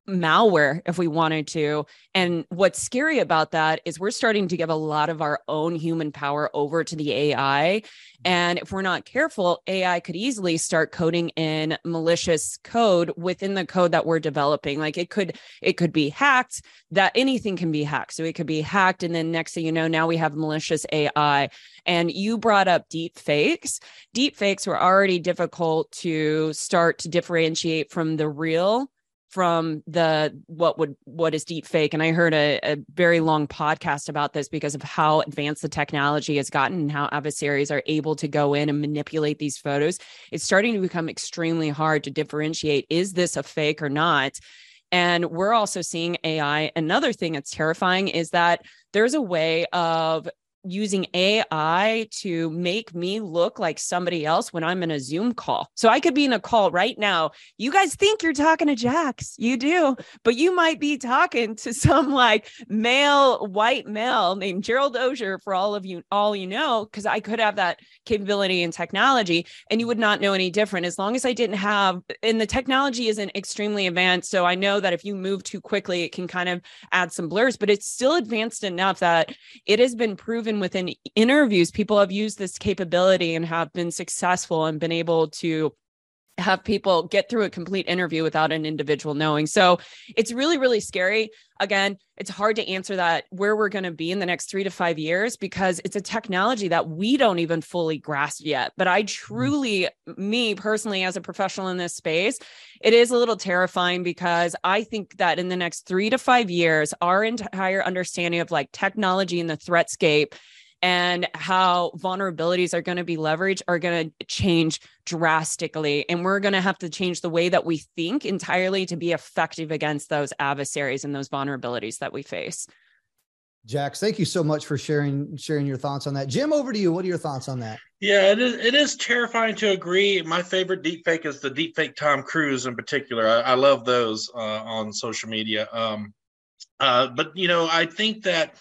malware if we wanted to. And what's scary about that is we're starting to give a lot of our own human power over to the AI. Mm-hmm. And if we're not careful, AI could easily start coding in malicious code within the code that we're developing. Like it could, it could be hacked, that anything can be hacked. So it could be hacked. And then next thing you know, now we have malicious AI. And you brought up deep fakes. Deep fakes were already difficult to start to differentiate from the real from the what would what is deep fake. And i heard a, a, very long podcast about this because of how advanced the technology has gotten and how adversaries are able to go in and manipulate these photos. It's starting to become extremely hard to differentiate is this a fake or not? And we're also seeing ai another thing that's terrifying is that there's a way of using AI to make me look like somebody else when I'm in a Zoom call. So I could be in a call right now. You guys think you're talking to Jax. You do, but you might be talking to some like male, white male named Gerald Auger for all of you, all you know, because I could have that capability and technology and you would not know any different as long as I didn't have, and the technology isn't extremely advanced. So I know that if you move too quickly, it can kind of add some blurs, but it's still advanced enough that it has been proven even within interviews, people have used this capability and have been successful and been able to have people get through a complete interview without an individual knowing. So it's really, really scary. Again, it's hard to answer that where we're going to be in the next three to five years because it's a technology that we don't even fully grasp yet. But I mm-hmm. truly, me personally, as a professional in this space, it is a little terrifying because I think that in the next three to five years, our entire understanding of like technology and the threatscape and how vulnerabilities are going to be leveraged are going to change drastically. And we're going to have to change the way that we think entirely to be effective against those adversaries and those vulnerabilities that we face. Jax, thank you so much for sharing sharing your thoughts on that. Jim, over to you. What are your thoughts on that? Yeah, it is, it is terrifying to agree. My favorite deepfake is the deepfake Tom Cruise in particular. I, I love those uh, on social media. Um, uh, but you know, I think that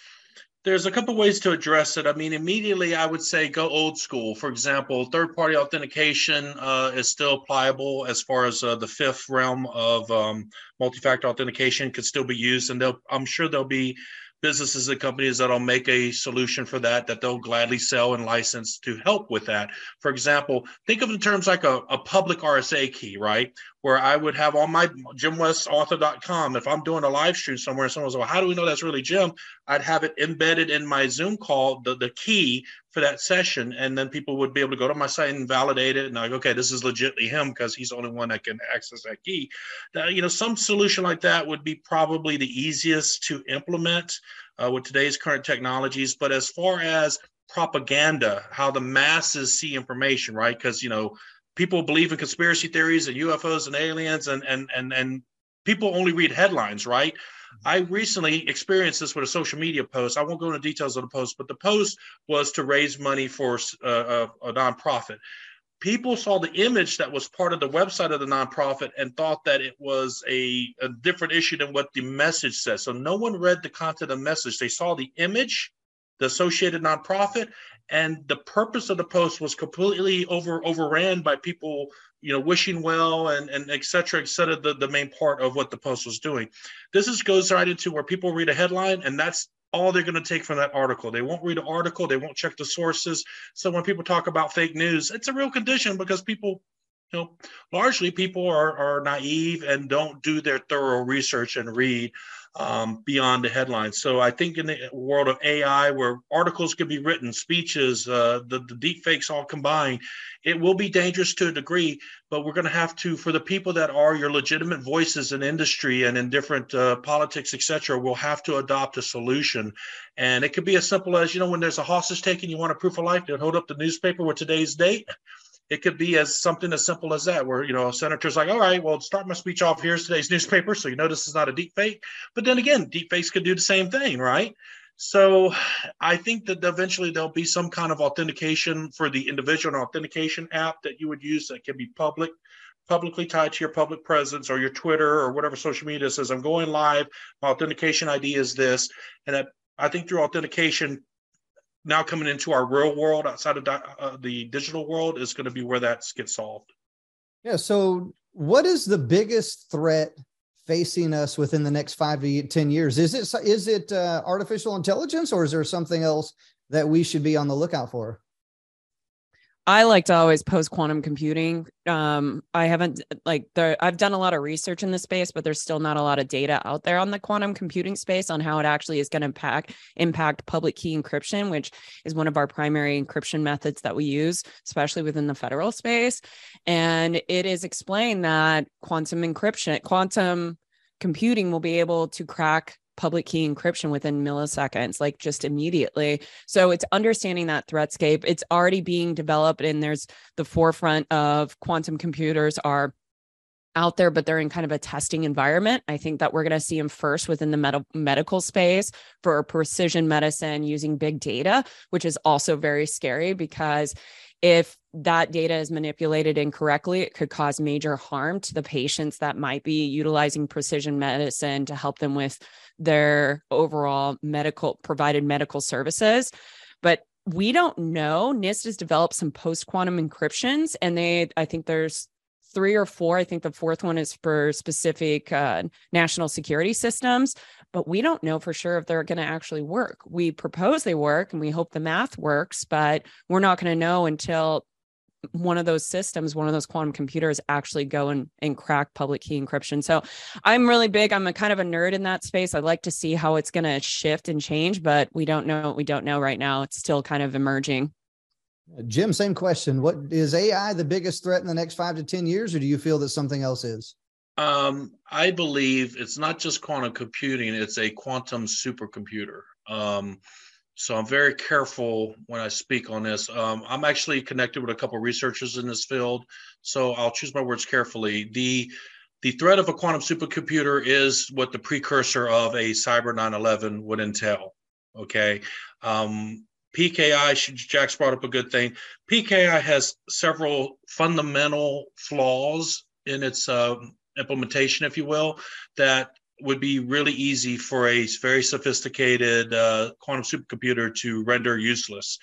there's a couple ways to address it. I mean, immediately I would say go old school. For example, third party authentication uh, is still pliable as far as uh, the fifth realm of um, multi factor authentication could still be used. And I'm sure there'll be businesses and companies that'll make a solution for that that they'll gladly sell and license to help with that. For example, think of in terms like a, a public RSA key, right? Where I would have on my jimwestauthor.com, if I'm doing a live stream somewhere and someone says, well, how do we know that's really Jim? I'd have it embedded in my Zoom call, the, the key for that session. And then people would be able to go to my site and validate it. And like, okay, this is legitly him because he's the only one that can access that key. Now, you know, some solution like that would be probably the easiest to implement uh, with today's current technologies. But as far as propaganda, how the masses see information, right? Because you know, people believe in conspiracy theories and UFOs and aliens, and and and and people only read headlines, right? I recently experienced this with a social media post. I won't go into details of the post, but the post was to raise money for uh, a, a nonprofit people saw the image that was part of the website of the nonprofit and thought that it was a, a different issue than what the message says. So no one read the content of the message. They saw the image, the associated nonprofit, and the purpose of the post was completely over overran by people, you know, wishing well and and et cetera, et cetera, the, the main part of what the post was doing. This is goes right into where people read a headline and that's all they're going to take from that article. They won't read the article, they won't check the sources. So when people talk about fake news, it's a real condition because people, you know, largely people are, are naive and don't do their thorough research and read um, beyond the headlines. So I think in the world of AI, where articles can be written, speeches, uh, the, the deep fakes all combined, it will be dangerous to a degree, but we're going to have to, for the people that are your legitimate voices in industry and in different uh, politics, et cetera, we'll have to adopt a solution. And it could be as simple as, you know, when there's a hostage taken, you want a proof of life, you hold up the newspaper with today's date it could be as something as simple as that, where you know a senator's like, "All right, well, start my speech off. Here's today's newspaper, so you know this is not a deep fake." But then again, deep fakes could do the same thing, right? So I think that eventually there'll be some kind of authentication for the individual authentication app that you would use that can be public, publicly tied to your public presence or your Twitter or whatever social media says, I'm going live. My authentication ID is this. And that, I think through authentication, now coming into our real world outside of uh, the digital world is going to be where that gets solved. Yeah. So, what is the biggest threat facing us within the next five to ten years? Is it is it uh, artificial intelligence, or is there something else that we should be on the lookout for? I like to always post quantum computing. Um, I haven't like there, I've done a lot of research in the space, but there's still not a lot of data out there on the quantum computing space on how it actually is going to impact impact public key encryption, which is one of our primary encryption methods that we use, especially within the federal space. And it is explained that quantum encryption, quantum computing will be able to crack public key encryption within milliseconds, like just immediately. So it's understanding that threatscape. It's already being developed, and there's the forefront of quantum computers are out there, but they're in kind of a testing environment. I think that we're going to see them first within the med- medical space for precision medicine using big data, which is also very scary because if that data is manipulated incorrectly, it could cause major harm to the patients that might be utilizing precision medicine to help them with their overall medical provided medical services. But we don't know. NIST has developed some post quantum encryptions, and they, I think there's three or four. I think the fourth one is for specific uh, national security systems, but we don't know for sure if they're going to actually work. We propose they work and we hope the math works, but we're not going to know until one of those systems, one of those quantum computers actually go and, and crack public key encryption. So I'm really big. I'm a kind of a nerd in that space. I'd like to see how it's going to shift and change, but we don't know we don't know right now. It's still kind of emerging. Jim, same question. What is AI the biggest threat in the next five to 10 years, or do you feel that something else is? Um, I believe it's not just quantum computing, it's a quantum supercomputer. Um, so I'm very careful when I speak on this. Um, I'm actually connected with a couple researchers in this field, so I'll choose my words carefully. The the threat of a quantum supercomputer is what the precursor of a cyber 9/11 would entail. Okay. Um, PKI, Jax brought up a good thing. PKI has several fundamental flaws in its uh, implementation, if you will, that would be really easy for a very sophisticated uh, quantum supercomputer to render useless.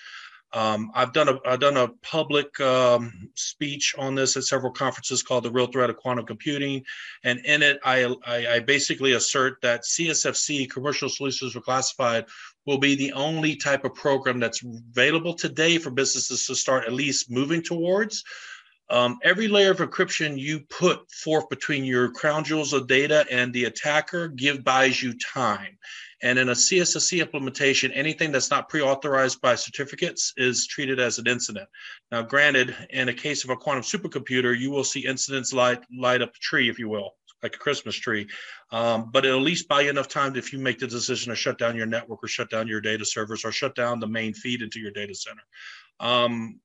Um, I've done a I've done a public um, speech on this at several conferences called the Real Threat of Quantum Computing, and in it I, I, I basically assert that CSFC Commercial Solutions for Classified will be the only type of program that's available today for businesses to start at least moving towards. Um, every layer of encryption you put forth between your crown jewels of data and the attacker give buys you time. And in a CSFC implementation, anything that's not pre-authorized by certificates is treated as an incident. Now, granted, in a case of a quantum supercomputer, you will see incidents light light up a tree, if you will, like a Christmas tree. Um, but it'll at least buy you enough time if you make the decision to shut down your network or shut down your data servers or shut down the main feed into your data center. Um,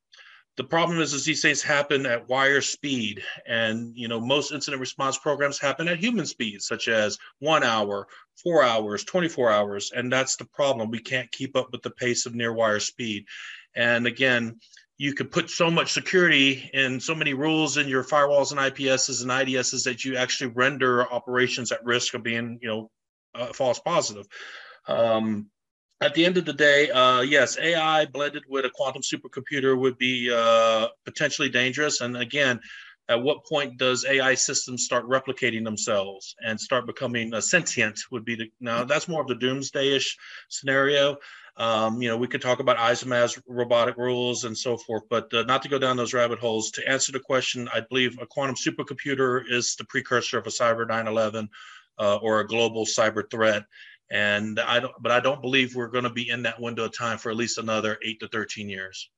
the problem is, is these things happen at wire speed and you know most incident response programs happen at human speed such as one hour four hours 24 hours and that's the problem we can't keep up with the pace of near wire speed and again you could put so much security and so many rules in your firewalls and IPSs and IDSs that you actually render operations at risk of being, you know, uh, false positive. Um, at the end of the day, uh, yes, AI blended with a quantum supercomputer would be uh, potentially dangerous. And again, at what point does AI systems start replicating themselves and start becoming sentient? Would be the now that's more of the doomsday-ish scenario. Um, you know, we could talk about Asimov's robotic rules and so forth, but uh, not to go down those rabbit holes. To answer the question, I believe a quantum supercomputer is the precursor of a cyber 9/11 uh, or a global cyber threat and I don't, but I don't believe we're going to be in that window of time for at least another eight to 13 years.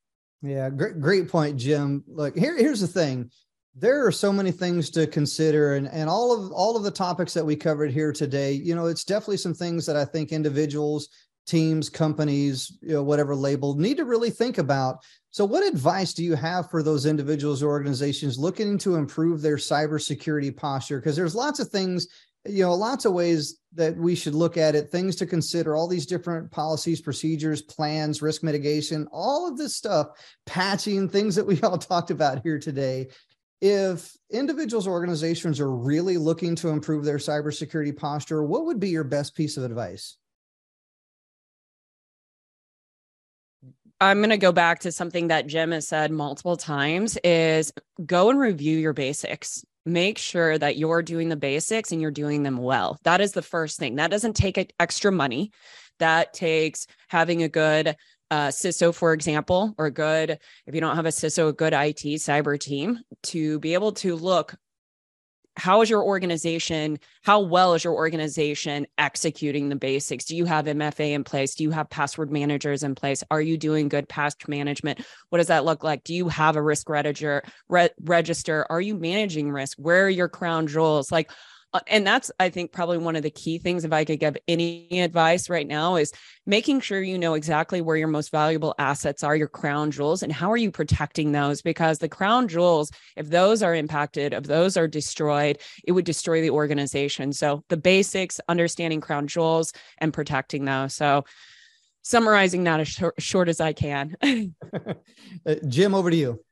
Yeah, great, great point, Jim. Look, here, here's the thing. There are so many things to consider, and and all of all of the topics that we covered here today. You know, it's definitely some things that I think individuals, teams, companies, you know, whatever label, need to really think about. So, what advice do you have for those individuals or organizations looking to improve their cybersecurity posture? Because there's lots of things you know lots of ways that we should look at it things to consider all these different policies procedures plans risk mitigation all of this stuff patching things that we all talked about here today if individuals or organizations are really looking to improve their cybersecurity posture what would be your best piece of advice I'm going to go back to something that Jim has said multiple times is go and review your basics make sure that you're doing the basics and you're doing them well. That is the first thing. That doesn't take extra money. That takes having a good uh, CISO, for example, or good, if you don't have a CISO, a good IT cyber team to be able to look how is your organization how well is your organization executing the basics? Do you have mfa in place? Do you have password managers in place? Are you doing good password management? What does that look like? Do you have a risk register re- register? Are you managing risk? Where are your crown jewels? Like and that's i think probably one of the key things if i could give any advice right now is making sure you know exactly where your most valuable assets are your crown jewels and how are you protecting those? Because the crown jewels if those are impacted if those are destroyed it would destroy the organization. So the basics understanding crown jewels and protecting those. So summarizing that as short, short as i can. Uh, jim over to you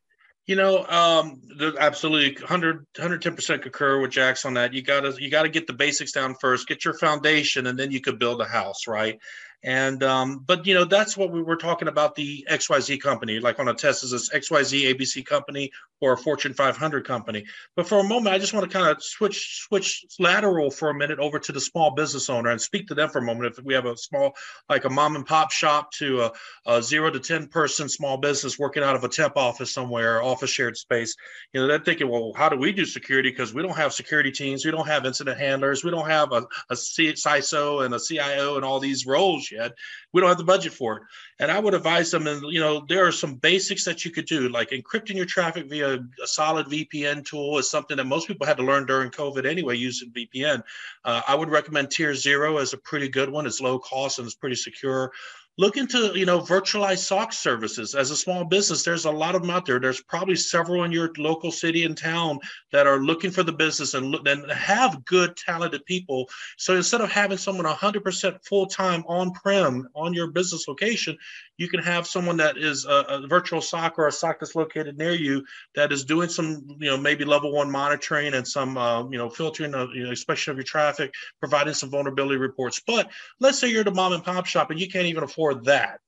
you know, um, absolutely 100, 110% concur with Jax on that. You gotta, you gotta get the basics down first, get your foundation, and then you could build a house, right? And um, but you know that's what we were talking about the XYZ company, like on a test is this XYZ ABC company or a Fortune 500 company. But for a moment, I just want to kind of switch switch lateral for a minute over to the small business owner and speak to them for a moment. If we have a small, like a mom and pop shop to a, a zero to ten person small business working out of a temp office somewhere, office shared space, you know, they're thinking, well, how do we do security? Because we don't have security teams, we don't have incident handlers, we don't have a, a CISO and a CIO and all these roles yet. We don't have the budget for it. And I would advise them, and you know, there are some basics that you could do, like encrypting your traffic via a solid VPN tool is something that most people had to learn during COVID anyway, using VPN. Uh, I would recommend Tier Zero as a pretty good one. It's low cost and it's pretty secure. Look into you know virtualized SOC services. As a small business there's a lot of them out there. There's probably several in your local city and town that are looking for the business and, look, and have good talented people. So instead of having someone 100% full-time on-prem on your business location you can have someone that is a, a virtual SOC or a SOC that's located near you that is doing some you know maybe level one monitoring and some uh, you know filtering of you know, inspection of your traffic providing some vulnerability reports but let's say you're the mom and pop shop and you can't even afford that.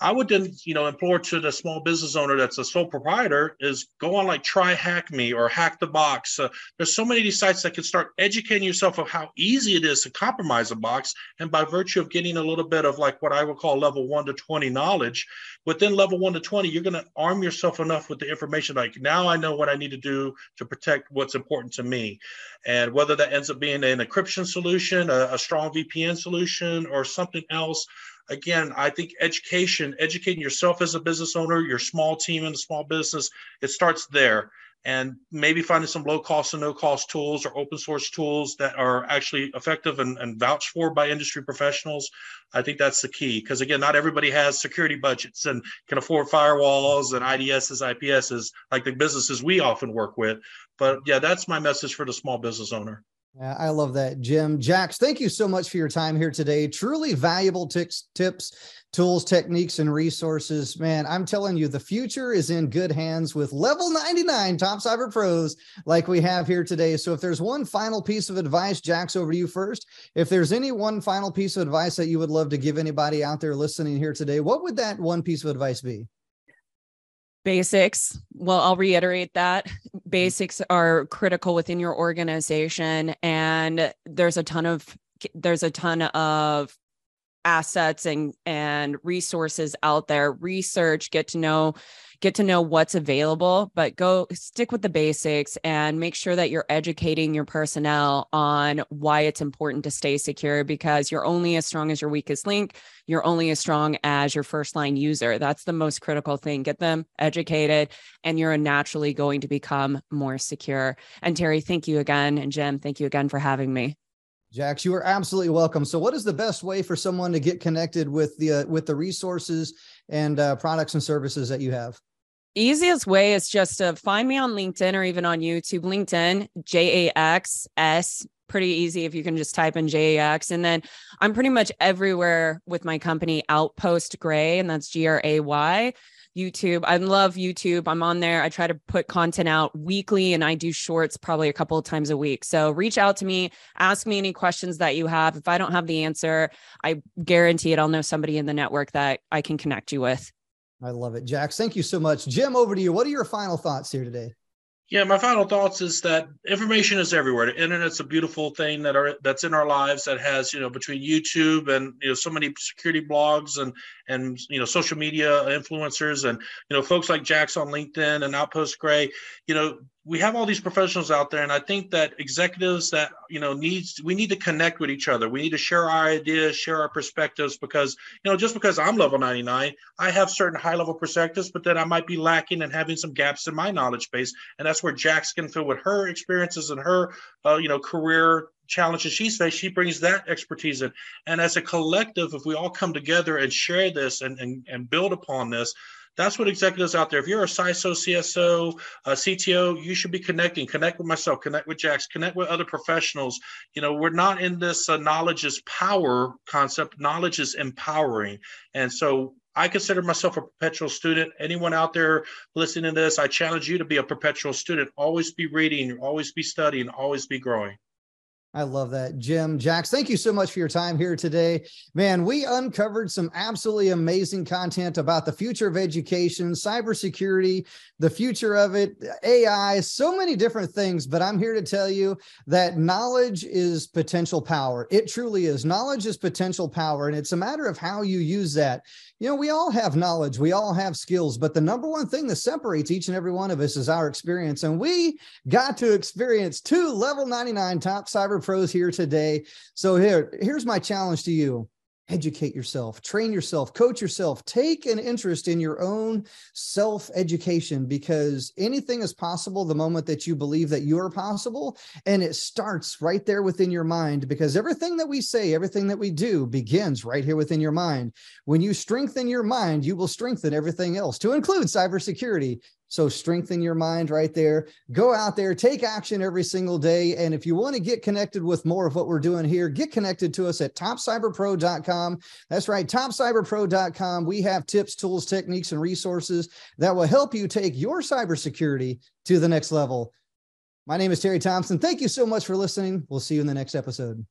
I would then, you know, implore to the small business owner that's a sole proprietor is go on like TryHackMe or Hack The Box. Uh, there's so many of these sites that can start educating yourself of how easy it is to compromise a box. And by virtue of getting a little bit of like what I would call level one to 20 knowledge, within level one to 20, you're going to arm yourself enough with the information. Like now I know what I need to do to protect what's important to me. And whether that ends up being an encryption solution, a, a strong VPN solution, or something else, again, I think education, educating yourself as a business owner, your small team in a small business, it starts there. And maybe finding some low cost and no cost tools or open source tools that are actually effective and, and vouched for by industry professionals. I think that's the key. Because again, not everybody has security budgets and can afford firewalls and IDSs, IPSs like the businesses we often work with. But yeah, that's my message for the small business owner. I love that, Jim. Jax, thank you so much for your time here today. Truly valuable tips, tools, techniques, and resources. Man, I'm telling you, the future is in good hands with level 99 top cyber pros like we have here today. So, if there's one final piece of advice, Jax, over to you first. If there's any one final piece of advice that you would love to give anybody out there listening here today, what would that one piece of advice be? Basics. Well, I'll reiterate that mm-hmm. basics are critical within your organization and there's a ton of there's a ton of assets and and resources out there research get to know get to know what's available, but go stick with the basics and make sure that you're educating your personnel on why it's important to stay secure because you're only as strong as your weakest link. You're only as strong as your first line user. That's the most critical thing. Get them educated, and you're naturally going to become more secure. And Terry, thank you again. And Jim, thank you again for having me. Jax, you are absolutely welcome. So, what is the best way for someone to get connected with the uh, with the resources and uh, products and services that you have? Easiest way is just to find me on LinkedIn or even on YouTube. LinkedIn, J A X S. Pretty easy if you can just type in JAX. And then I'm pretty much everywhere with my company, Outpost Gray, and that's G R A Y. YouTube. I love YouTube. I'm on there. I try to put content out weekly and I do shorts probably a couple of times a week. So reach out to me, ask me any questions that you have. If I don't have the answer, I guarantee it, I'll know somebody in the network that I can connect you with. I love it. Jax, thank you so much. Jim, over to you. What are your final thoughts here today? Yeah, my final thoughts is that information is everywhere. The internet's a beautiful thing that are that's in our lives that has, you know, between YouTube and you know so many security blogs and and you know social media influencers and you know folks like Jax on LinkedIn and Outpost Gray, you know, we have all these professionals out there and i think that executives that you know needs we need to connect with each other. We need to share our ideas share our perspectives because you know just because i'm level 99 i have certain high level perspectives but then i might be lacking and having some gaps in my knowledge base and that's where jax can fill with her experiences and her uh, you know career challenges she's faced she brings that expertise in. And as a collective if we all come together and share this and and, and build upon this that's what executives out there. If you're a CISO, CSO, a CTO, you should be connecting. Connect with myself. Connect with Jax. Connect with other professionals. You know, we're not in this uh, knowledge is power concept. Knowledge is empowering, and so I consider myself a perpetual student. Anyone out there listening to this, I challenge you to be a perpetual student. Always be reading, always be studying, always be growing. I love that. Jim, Jax, thank you so much for your time here today. Man, we uncovered some absolutely amazing content about the future of education, cybersecurity, the future of it, AI, so many different things. But I'm here to tell you that knowledge is potential power. It truly is. Knowledge is potential power. And it's a matter of how you use that. You know, we all have knowledge, we all have skills, but the number one thing that separates each and every one of us is our experience. And we got to experience two level 99 top cyber pros here today. So here, here's my challenge to you. educate yourself, train yourself, coach yourself, take an interest in your own self education because anything is possible the moment that you believe that you are possible. And it starts right there within your mind because everything that we say, everything that we do begins right here within your mind. When you strengthen your mind, you will strengthen everything else, to include cybersecurity. So strengthen your mind right there. Go out there, take action every single day. And if you want to get connected with more of what we're doing here, get connected to us at topcyberpro.com. That's right, topcyberpro.com. We have tips, tools, techniques, and resources that will help you take your cybersecurity to the next level. My name is Terry Thompson. Thank you so much for listening. We'll see you in the next episode.